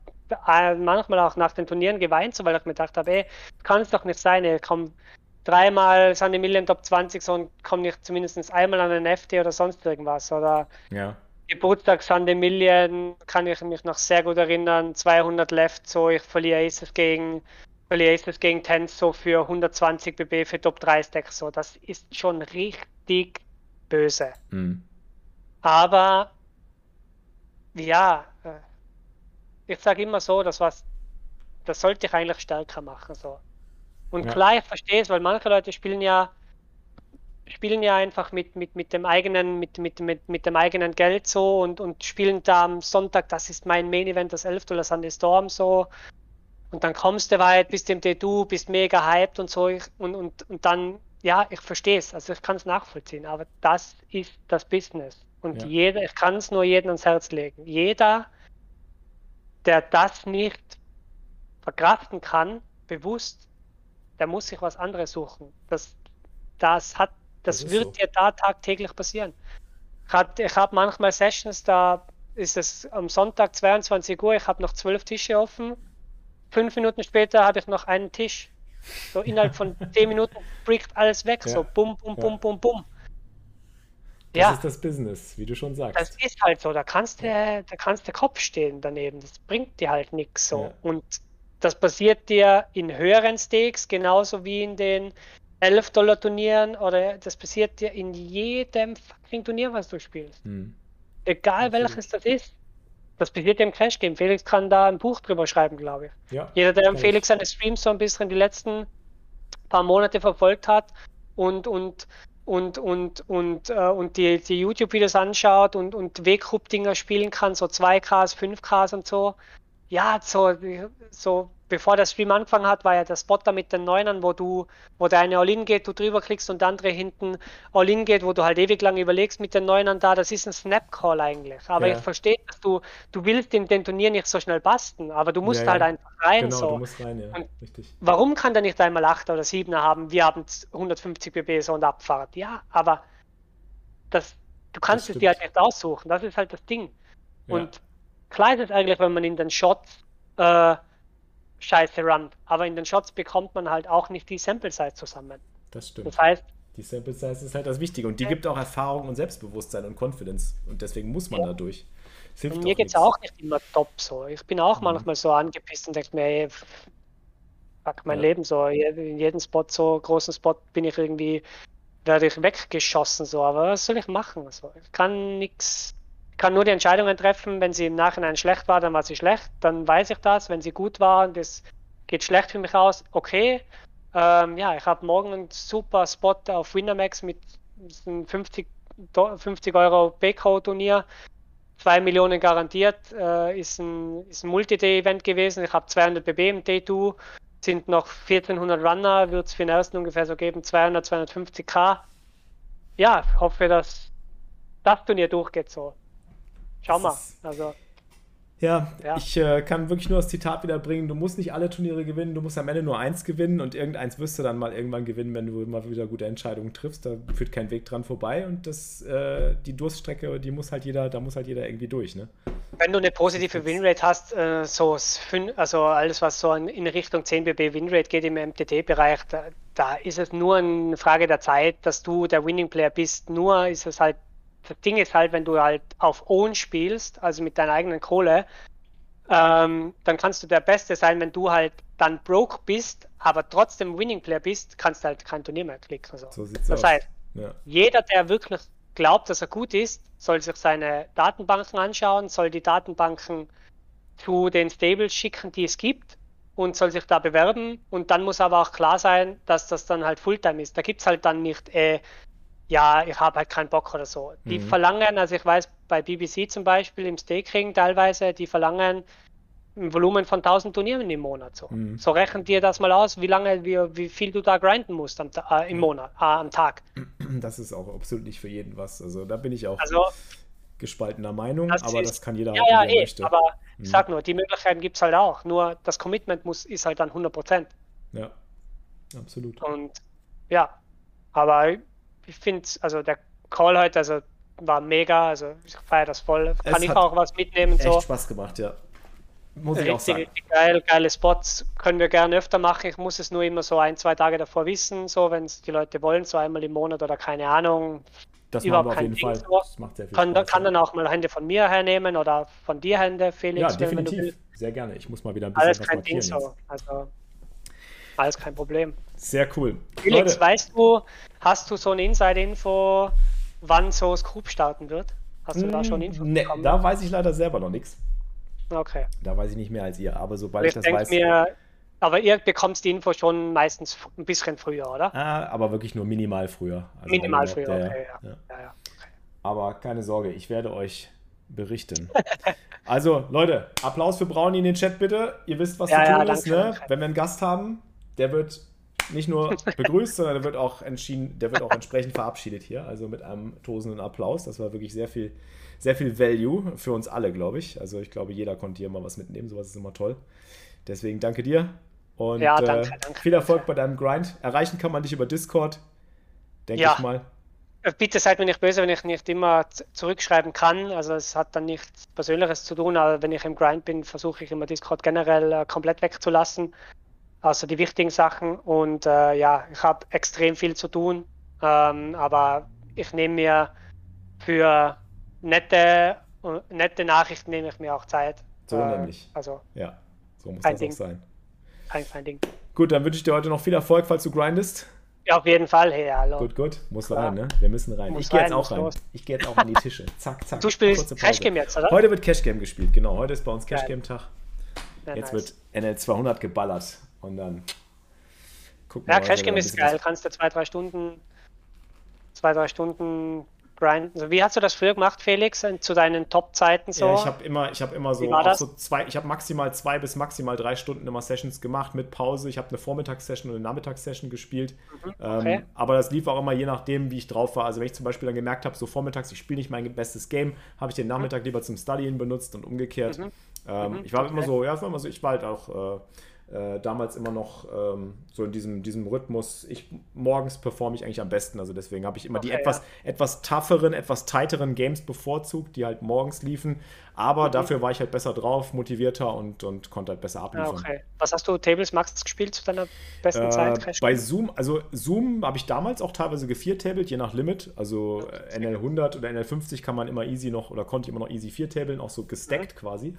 äh, manchmal auch nach den Turnieren geweint, so, weil ich mir gedacht habe, ey, kann es doch nicht sein, ich komme dreimal Sunday Million Top 20 so und komme nicht zumindest einmal an einen FT oder sonst irgendwas. Oder ja. Geburtstag Sunday Million kann ich mich noch sehr gut erinnern, 200 Left, so ich verliere Aces gegen verliere Aces gegen Tens so für 120 BB für Top 3 Stacks, so das ist schon richtig böse. Mhm. Aber ja, äh, ich sage immer so, das was, das sollte ich eigentlich stärker machen. So. Und ja. klar, ich verstehe es, weil manche Leute spielen ja spielen ja einfach mit, mit, mit dem eigenen, mit, mit, mit, mit dem eigenen Geld so und, und spielen da am Sonntag, das ist mein Main Event, das 11. oder Sunday Storm so. Und dann kommst du weit, bist im D2, bist mega hyped und so und, und, und dann ja, ich verstehe es, also ich kann es nachvollziehen, aber das ist das Business. Und ja. jeder, ich kann es nur jedem ans Herz legen. Jeder, der das nicht verkraften kann, bewusst, der muss sich was anderes suchen. Das, das hat, das, das wird so. dir da tagtäglich passieren. Ich habe hab manchmal Sessions, da ist es am Sonntag 22 Uhr, ich habe noch zwölf Tische offen. Fünf Minuten später habe ich noch einen Tisch. So innerhalb von <laughs> 10 Minuten bricht alles weg. Ja. So bum, bum, bum, bum, bum. Das ja. ist das Business, wie du schon sagst. Das ist halt so, da kannst du, da kannst der Kopf stehen daneben. Das bringt dir halt nichts so. Ja. Und das passiert dir in höheren Stakes genauso wie in den 11 Dollar Turnieren oder das passiert dir in jedem fucking Turnier, was du spielst. Hm. Egal welches das ist. Das passiert dir im Crash Game. Felix kann da ein Buch drüber schreiben, glaube ich. Ja, Jeder, der. Felix seine Streams so ein bisschen die letzten paar Monate verfolgt hat und und und und und, äh, und die, die YouTube-Videos anschaut und, und Weggrupp-Dinger spielen kann, so 2Ks, 5Ks und so. Ja, so, so bevor der Stream angefangen hat, war ja der Spot da mit den Neunern, wo du, wo der eine All-In geht, du drüber klickst und der andere hinten All-In geht, wo du halt ewig lang überlegst mit den Neunern da. Das ist ein Snap-Call eigentlich. Aber Ja. ich verstehe, dass du, du willst in den Turnier nicht so schnell basten, aber du musst Ja, ja. halt einfach rein Genau, so. du musst rein, ja. Und- Richtig. Warum kann der nicht einmal 8 oder 7er haben? Wir haben 150 BB so und Abfahrt. Ja, aber das, du kannst es stimmt. dir halt nicht aussuchen. Das ist halt das Ding. Ja. Und klar ist es eigentlich, wenn man in den Shots äh, scheiße runnt. Aber in den Shots bekommt man halt auch nicht die Sample Size zusammen. Das stimmt. Das heißt, Die Sample Size ist halt das Wichtige und die gibt auch Erfahrung und Selbstbewusstsein und Confidence und deswegen muss man Ja. da durch. Und mir geht es auch nicht immer top so. Ich bin auch Mhm. manchmal so angepisst und denke mir, ey, fuck mein Ja. Leben so. In jedem Spot, so großen Spot, bin ich irgendwie, werde ich weggeschossen so. Aber was soll ich machen? So, ich kann nichts, ich kann nur die Entscheidungen treffen. Wenn sie im Nachhinein schlecht war, dann war sie schlecht. Dann weiß ich das. Wenn sie gut war und es geht schlecht für mich aus, okay. Ähm, ja, ich habe morgen einen super Spot auf Winamax mit einem 50, Do- 50 Euro Beko-Turnier. 2 Millionen garantiert, äh, ist ein, ist ein Multi-Day-Event gewesen. Ich habe 200 BB im Day 2, sind noch 1400 Runner, wird es für den ersten ungefähr so geben, 200, 250k. Ja, hoffe, dass das Turnier durchgeht so. Schau mal. Also, Ja, Ja. ich äh, kann wirklich nur das Zitat wieder bringen. Du musst nicht alle Turniere gewinnen, du musst am Ende nur eins gewinnen und irgendeins wirst du dann mal irgendwann gewinnen, wenn du mal wieder gute Entscheidungen triffst. Da führt kein Weg dran vorbei und das, äh, die Durststrecke, die muss halt jeder, da muss halt jeder irgendwie durch, ne? wenn du eine positive Winrate hast, äh, so also alles, was so in, in Richtung 10 BB Winrate geht im MTT-Bereich, da, da ist es nur eine Frage der Zeit, dass du der Winning Player bist. Nur ist es halt, das Ding ist halt, wenn du halt auf Own spielst, also mit deiner eigenen Kohle, ähm, dann kannst du der Beste sein, wenn du halt dann broke bist, aber trotzdem Winning Player bist, kannst du halt kein Turnier mehr klicken. Also. So sieht's das heißt, Ja. jeder, der wirklich glaubt, dass er gut ist, soll sich seine Datenbanken anschauen, soll die Datenbanken zu den Stables schicken, die es gibt und soll sich da bewerben. Und dann muss aber auch klar sein, dass das dann halt Fulltime ist. Da gibt es halt dann nicht, äh, ja, ich habe halt keinen Bock oder so. Die Mhm. verlangen, also ich weiß bei BBC zum Beispiel im Staking teilweise, die verlangen ein Volumen von 1000 Turnieren im Monat. So, Mhm. so rechnen dir das mal aus, wie lange, wie, wie viel du da grinden musst am, äh, im Monat, äh, am Tag. Das ist auch absolut nicht für jeden was. Also da bin ich auch Also gespaltener Meinung, Das aber ist- das kann jeder Ja, halten, ja, wie eh, möchte. aber Mhm. ich sag nur, die Möglichkeiten gibt es halt auch. Nur das Commitment muss, ist halt dann 100%. Ja, absolut. Und ja, aber ich finde, also der Call heute, also war mega, also ich feiere das voll. Kann Es ich auch was mitnehmen, Echt so. Spaß gemacht, ja. Muss ich auch Richtig, sagen. richtig geil, geile Spots können wir gerne öfter machen. Ich muss es nur immer so ein, zwei Tage davor wissen, so wenn es die Leute wollen, so einmal im Monat oder keine Ahnung. Das machen überhaupt wir auf jeden Ding Fall. so. Das macht sehr viel Kann, Spaß. kann dann auch mal Hände von mir hernehmen oder von dir Hände, Felix, ja, definitiv. Sehr gerne. Ich muss mal wieder ein bisschen Alles was kein Ding so. Also alles kein Problem. Sehr cool. Felix, Leute, weißt du, hast du so eine Inside-Info, wann so Scoop starten wird? Hast du da schon Info nee, bekommen? da weiß ich leider selber noch nichts. Okay. Da weiß ich nicht mehr als ihr. Aber sobald ich, Ich das weiß. mir, aber ihr bekommt die Info schon meistens ein bisschen früher, oder? Ah, aber wirklich nur minimal früher. Also Minimal früher, überhaupt, okay, ja, ja. ja. Ja, ja. Aber keine Sorge, ich werde euch berichten. also, Leute, Applaus für Brownie in den Chat bitte. Ihr wisst, was zu tun ist, ne? Wenn wir einen Gast haben, der wird nicht nur begrüßt, sondern der wird auch entschieden, der wird auch entsprechend verabschiedet hier. Also mit einem tosenden Applaus. Das war wirklich sehr viel, sehr viel Value für uns alle, glaube ich. Also ich glaube, jeder konnte hier mal was mitnehmen. Sowas ist immer toll. Deswegen danke dir. Und Ja, danke, äh, danke, viel Erfolg bei deinem Grind. Erreichen kann man dich über Discord, denke Ja. ich mal. Bitte seid mir nicht böse, wenn ich nicht immer zurückschreiben kann. Also es hat dann nichts Persönliches zu tun, aber wenn ich im Grind bin, versuche ich immer Discord generell äh, komplett wegzulassen. Also die wichtigen Sachen. Und äh, ja, ich habe extrem viel zu tun. Ähm, aber ich nehme mir für nette, äh, nette Nachrichten nehme ich mir auch Zeit. So Äh, nämlich. Also Ja, so muss das Ding. auch sein. kein, kein Ding. Gut, dann wünsche ich dir heute noch viel Erfolg, falls du grindest. Ja, auf jeden Fall, hey, hallo. Gut, gut. Muss Klar. rein, ne? Wir müssen rein. Muss ich gehe jetzt auch rein. los. Ich gehe jetzt auch an die Tische. Zack, zack. Du spielst. Cash Game jetzt, oder? Heute wird Cash Game gespielt, genau. Heute ist bei uns Cash. Game Tag. Ja, Jetzt nice. wird NL 200 geballert. Und dann gucken Ja, wir mal, Cash wer Game ist geil. Kannst du zwei, drei Stunden, zwei, drei Stunden grinden. Wie hast du das früher gemacht, Felix, zu deinen Top-Zeiten so? Ja, ich habe immer, ich habe immer so, so zwei, ich habe maximal zwei bis maximal drei Stunden immer Sessions gemacht mit Pause. Ich habe eine Vormittagssession und eine Nachmittagssession gespielt. okay. Ähm, aber das lief auch immer je nachdem, wie ich drauf war. Also wenn ich zum Beispiel dann gemerkt habe, so vormittags, ich spiele nicht mein bestes Game, habe ich den Nachmittag lieber zum Studien benutzt und umgekehrt. Ähm, ich war immer so, ja, ich war immer so, ich war halt auch äh, äh, damals immer noch ähm, so in diesem, diesem Rhythmus. Ich morgens performe ich eigentlich am besten. Also deswegen habe ich immer die Okay, etwas, ja. etwas tougheren, etwas tighteren Games bevorzugt, die halt morgens liefen. Aber dafür war ich halt besser drauf, motivierter und, und konnte halt besser Ah, abliefern. okay. Was hast du Tables Max gespielt zu deiner besten Äh, Zeit? Bei? Zoom, also Zoom habe ich damals auch teilweise geviertabelt, je nach Limit. Also äh, NL 100 oder NL 50 kann man immer easy noch oder konnte ich immer noch easy viertabeln, auch so gestackt quasi.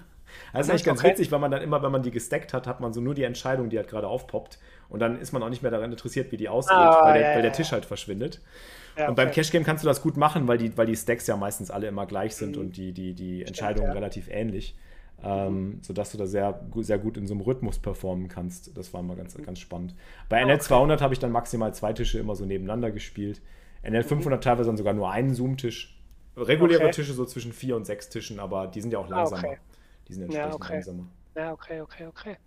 Das ist Mhm, eigentlich ganz okay. witzig, weil man dann immer, wenn man die gestackt hat, hat man so nur die Entscheidung, die halt gerade aufpoppt. Und dann ist man auch nicht mehr daran interessiert, wie die ausgeht, Ah, weil, der, ja, weil der. Tisch halt verschwindet. Ja, Und beim okay. Cash Game kannst du das gut machen, weil die, weil die Stacks ja meistens alle immer gleich sind und die, die, die Entscheidungen relativ ähnlich. Ähm, sodass du da sehr, sehr gut in so einem Rhythmus performen kannst. Das war mal ganz, ganz spannend. Bei NL 200 habe ich dann maximal zwei Tische immer so nebeneinander gespielt. NL 500 teilweise dann sogar nur einen Zoom-Tisch. Reguläre Okay. Tische so zwischen vier und sechs Tischen, aber die sind ja auch Ah, langsamer. okay. Die sind Ja, entsprechend okay. langsamer. Ja, okay, okay, okay.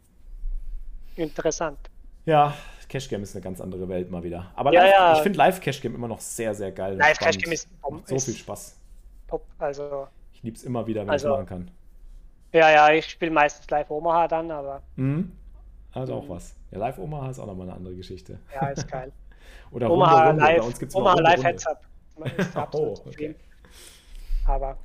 Interessant. Ja, Cash Game ist eine ganz andere Welt mal wieder. Aber Ja, live, ja. ich finde Live Cash Game immer noch sehr, sehr geil. Live Cash. Game ist Macht so viel Spaß. Top. Also, Ich liebe es immer wieder, wenn Also- ich es machen kann. ja, ja, ich spiele meistens live Omaha dann, aber Mhm. Also auch was. Ja, Live Omaha ist auch nochmal eine andere Geschichte. ja, ist geil. <laughs> Oder Omaha Runde, Runde. live, Bei uns gibt es Omaha Runde, live. Heads up. <laughs> Oh, okay. Aber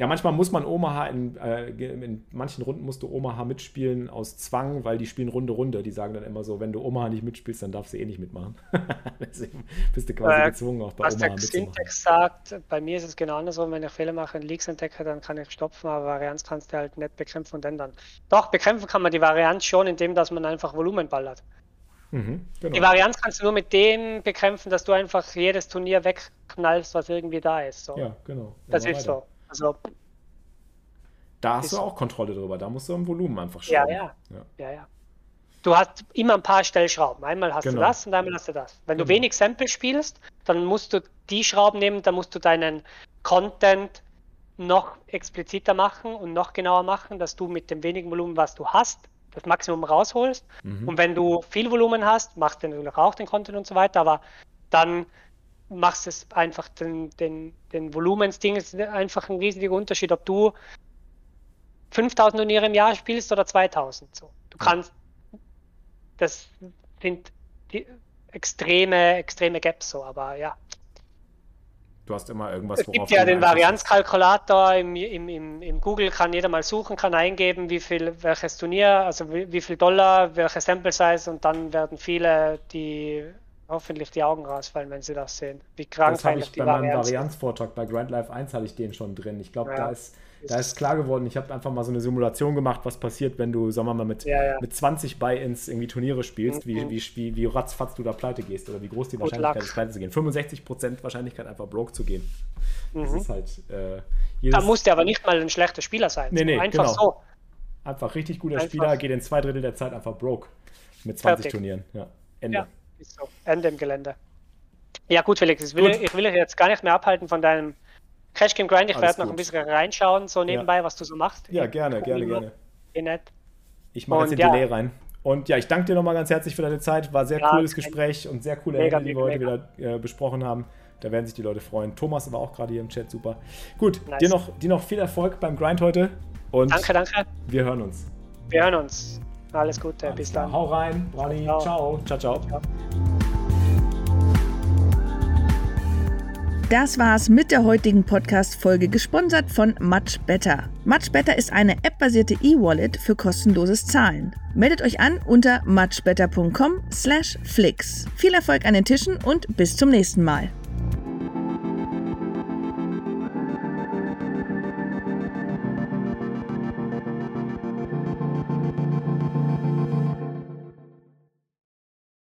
Ja, manchmal muss man Omaha in, äh, in manchen Runden musst du Omaha mitspielen aus Zwang, weil die spielen Runde Runde. Die sagen dann immer so, wenn du Omaha nicht mitspielst, dann darfst du eh nicht mitmachen. <laughs> Deswegen bist du quasi Äh, gezwungen, auch bei was der Omaha mitzumachen. Syntax sagt, bei mir ist es genau andersrum, wenn ich Fehler mache in Leaks entdecke, dann kann ich stopfen, aber Varianz kannst du halt nicht bekämpfen und ändern. Doch, bekämpfen kann man die Varianz schon, indem dass man einfach Volumen ballert. Mhm, genau. Die Varianz kannst du nur mit dem bekämpfen, dass du einfach jedes Turnier wegknallst, was irgendwie da ist. So. Ja, genau. das ist weiter. so. Also, Da hast du auch Kontrolle drüber. Da musst du im Volumen einfach ja, schrauben. ja, ja. ja, ja. Du hast immer ein paar Stellschrauben. Einmal hast Genau. du das und einmal hast du das. Wenn Genau. du wenig Sample spielst, dann musst du die Schrauben nehmen, dann musst du deinen Content noch expliziter machen und noch genauer machen, dass du mit dem wenigen Volumen, was du hast, das Maximum rausholst. Mhm. Und wenn du viel Volumen hast, machst du natürlich auch den Content und so weiter, aber dann machst es einfach den, den, den Volumensding ist einfach ein riesiger Unterschied, ob du 5000 Turniere im Jahr spielst oder 2000. So. Du kannst, das sind die extreme, extreme Gaps so, aber ja. Du hast immer irgendwas, Es gibt ja den. Varianzkalkulator im, im, im, im Google, kann jeder mal suchen, kann eingeben, wie viel, welches Turnier, also wie, wie viel Dollar, welche Sample Size und dann werden viele, die hoffentlich die Augen rausfallen, wenn sie das sehen. Wie krank Das habe ich bei meinem. Varianzvortrag bei Grand Life 1 hatte ich den schon drin. Ich glaube, Ja. da, ist, da ist klar geworden, ich habe einfach mal so eine Simulation gemacht, was passiert, wenn du, sagen wir mal, mit, Ja, ja. mit 20 Buy-ins irgendwie Turniere spielst, wie, Mhm. wie, wie, wie ratzfatz du da pleite gehst oder wie groß die Good Wahrscheinlichkeit luck. ist, pleite zu gehen. 65% Wahrscheinlichkeit einfach broke zu gehen. Das Mhm. ist halt äh, Da jedes, muss der aber nicht mal ein schlechter Spieler sein. Nee, nee, Einfach genau. so. einfach richtig guter einfach- Spieler, geht in zwei Drittel der Zeit einfach broke mit 20 Fertig. Turnieren. Ja, Ende. Ja, ist so. Ende im Gelände. Ja, gut, Felix, ich will, Gut. ich will dich jetzt gar nicht mehr abhalten von deinem Cash Game Grind. Ich Alles werde noch gut. ein bisschen reinschauen, so nebenbei, was du so machst. Ja, gerne, gerne, gerne. Nett. Ich mache jetzt den ja. Delay rein. Und ja, ich danke dir nochmal ganz herzlich für deine Zeit. War sehr Ja, cooles Gespräch und sehr coole Mega, Hände, die wir mega, heute wieder äh, besprochen haben. Da werden sich die Leute freuen. Thomas war auch gerade hier im Chat, super. Gut, Nice. dir, noch, dir noch viel Erfolg beim Grind heute und Danke, danke. wir hören uns. Wir hören uns. Alles Gute, Alles bis klar. dann. Hau rein, Brani. Ciao. Ciao. Ciao, ciao. Ciao. Das war's mit der heutigen Podcast-Folge, gesponsert von Much Better. Much Better ist eine appbasierte E-Wallet für kostenloses Zahlen. Meldet euch an unter muchbetter.com/flix. Viel Erfolg an den Tischen und bis zum nächsten Mal.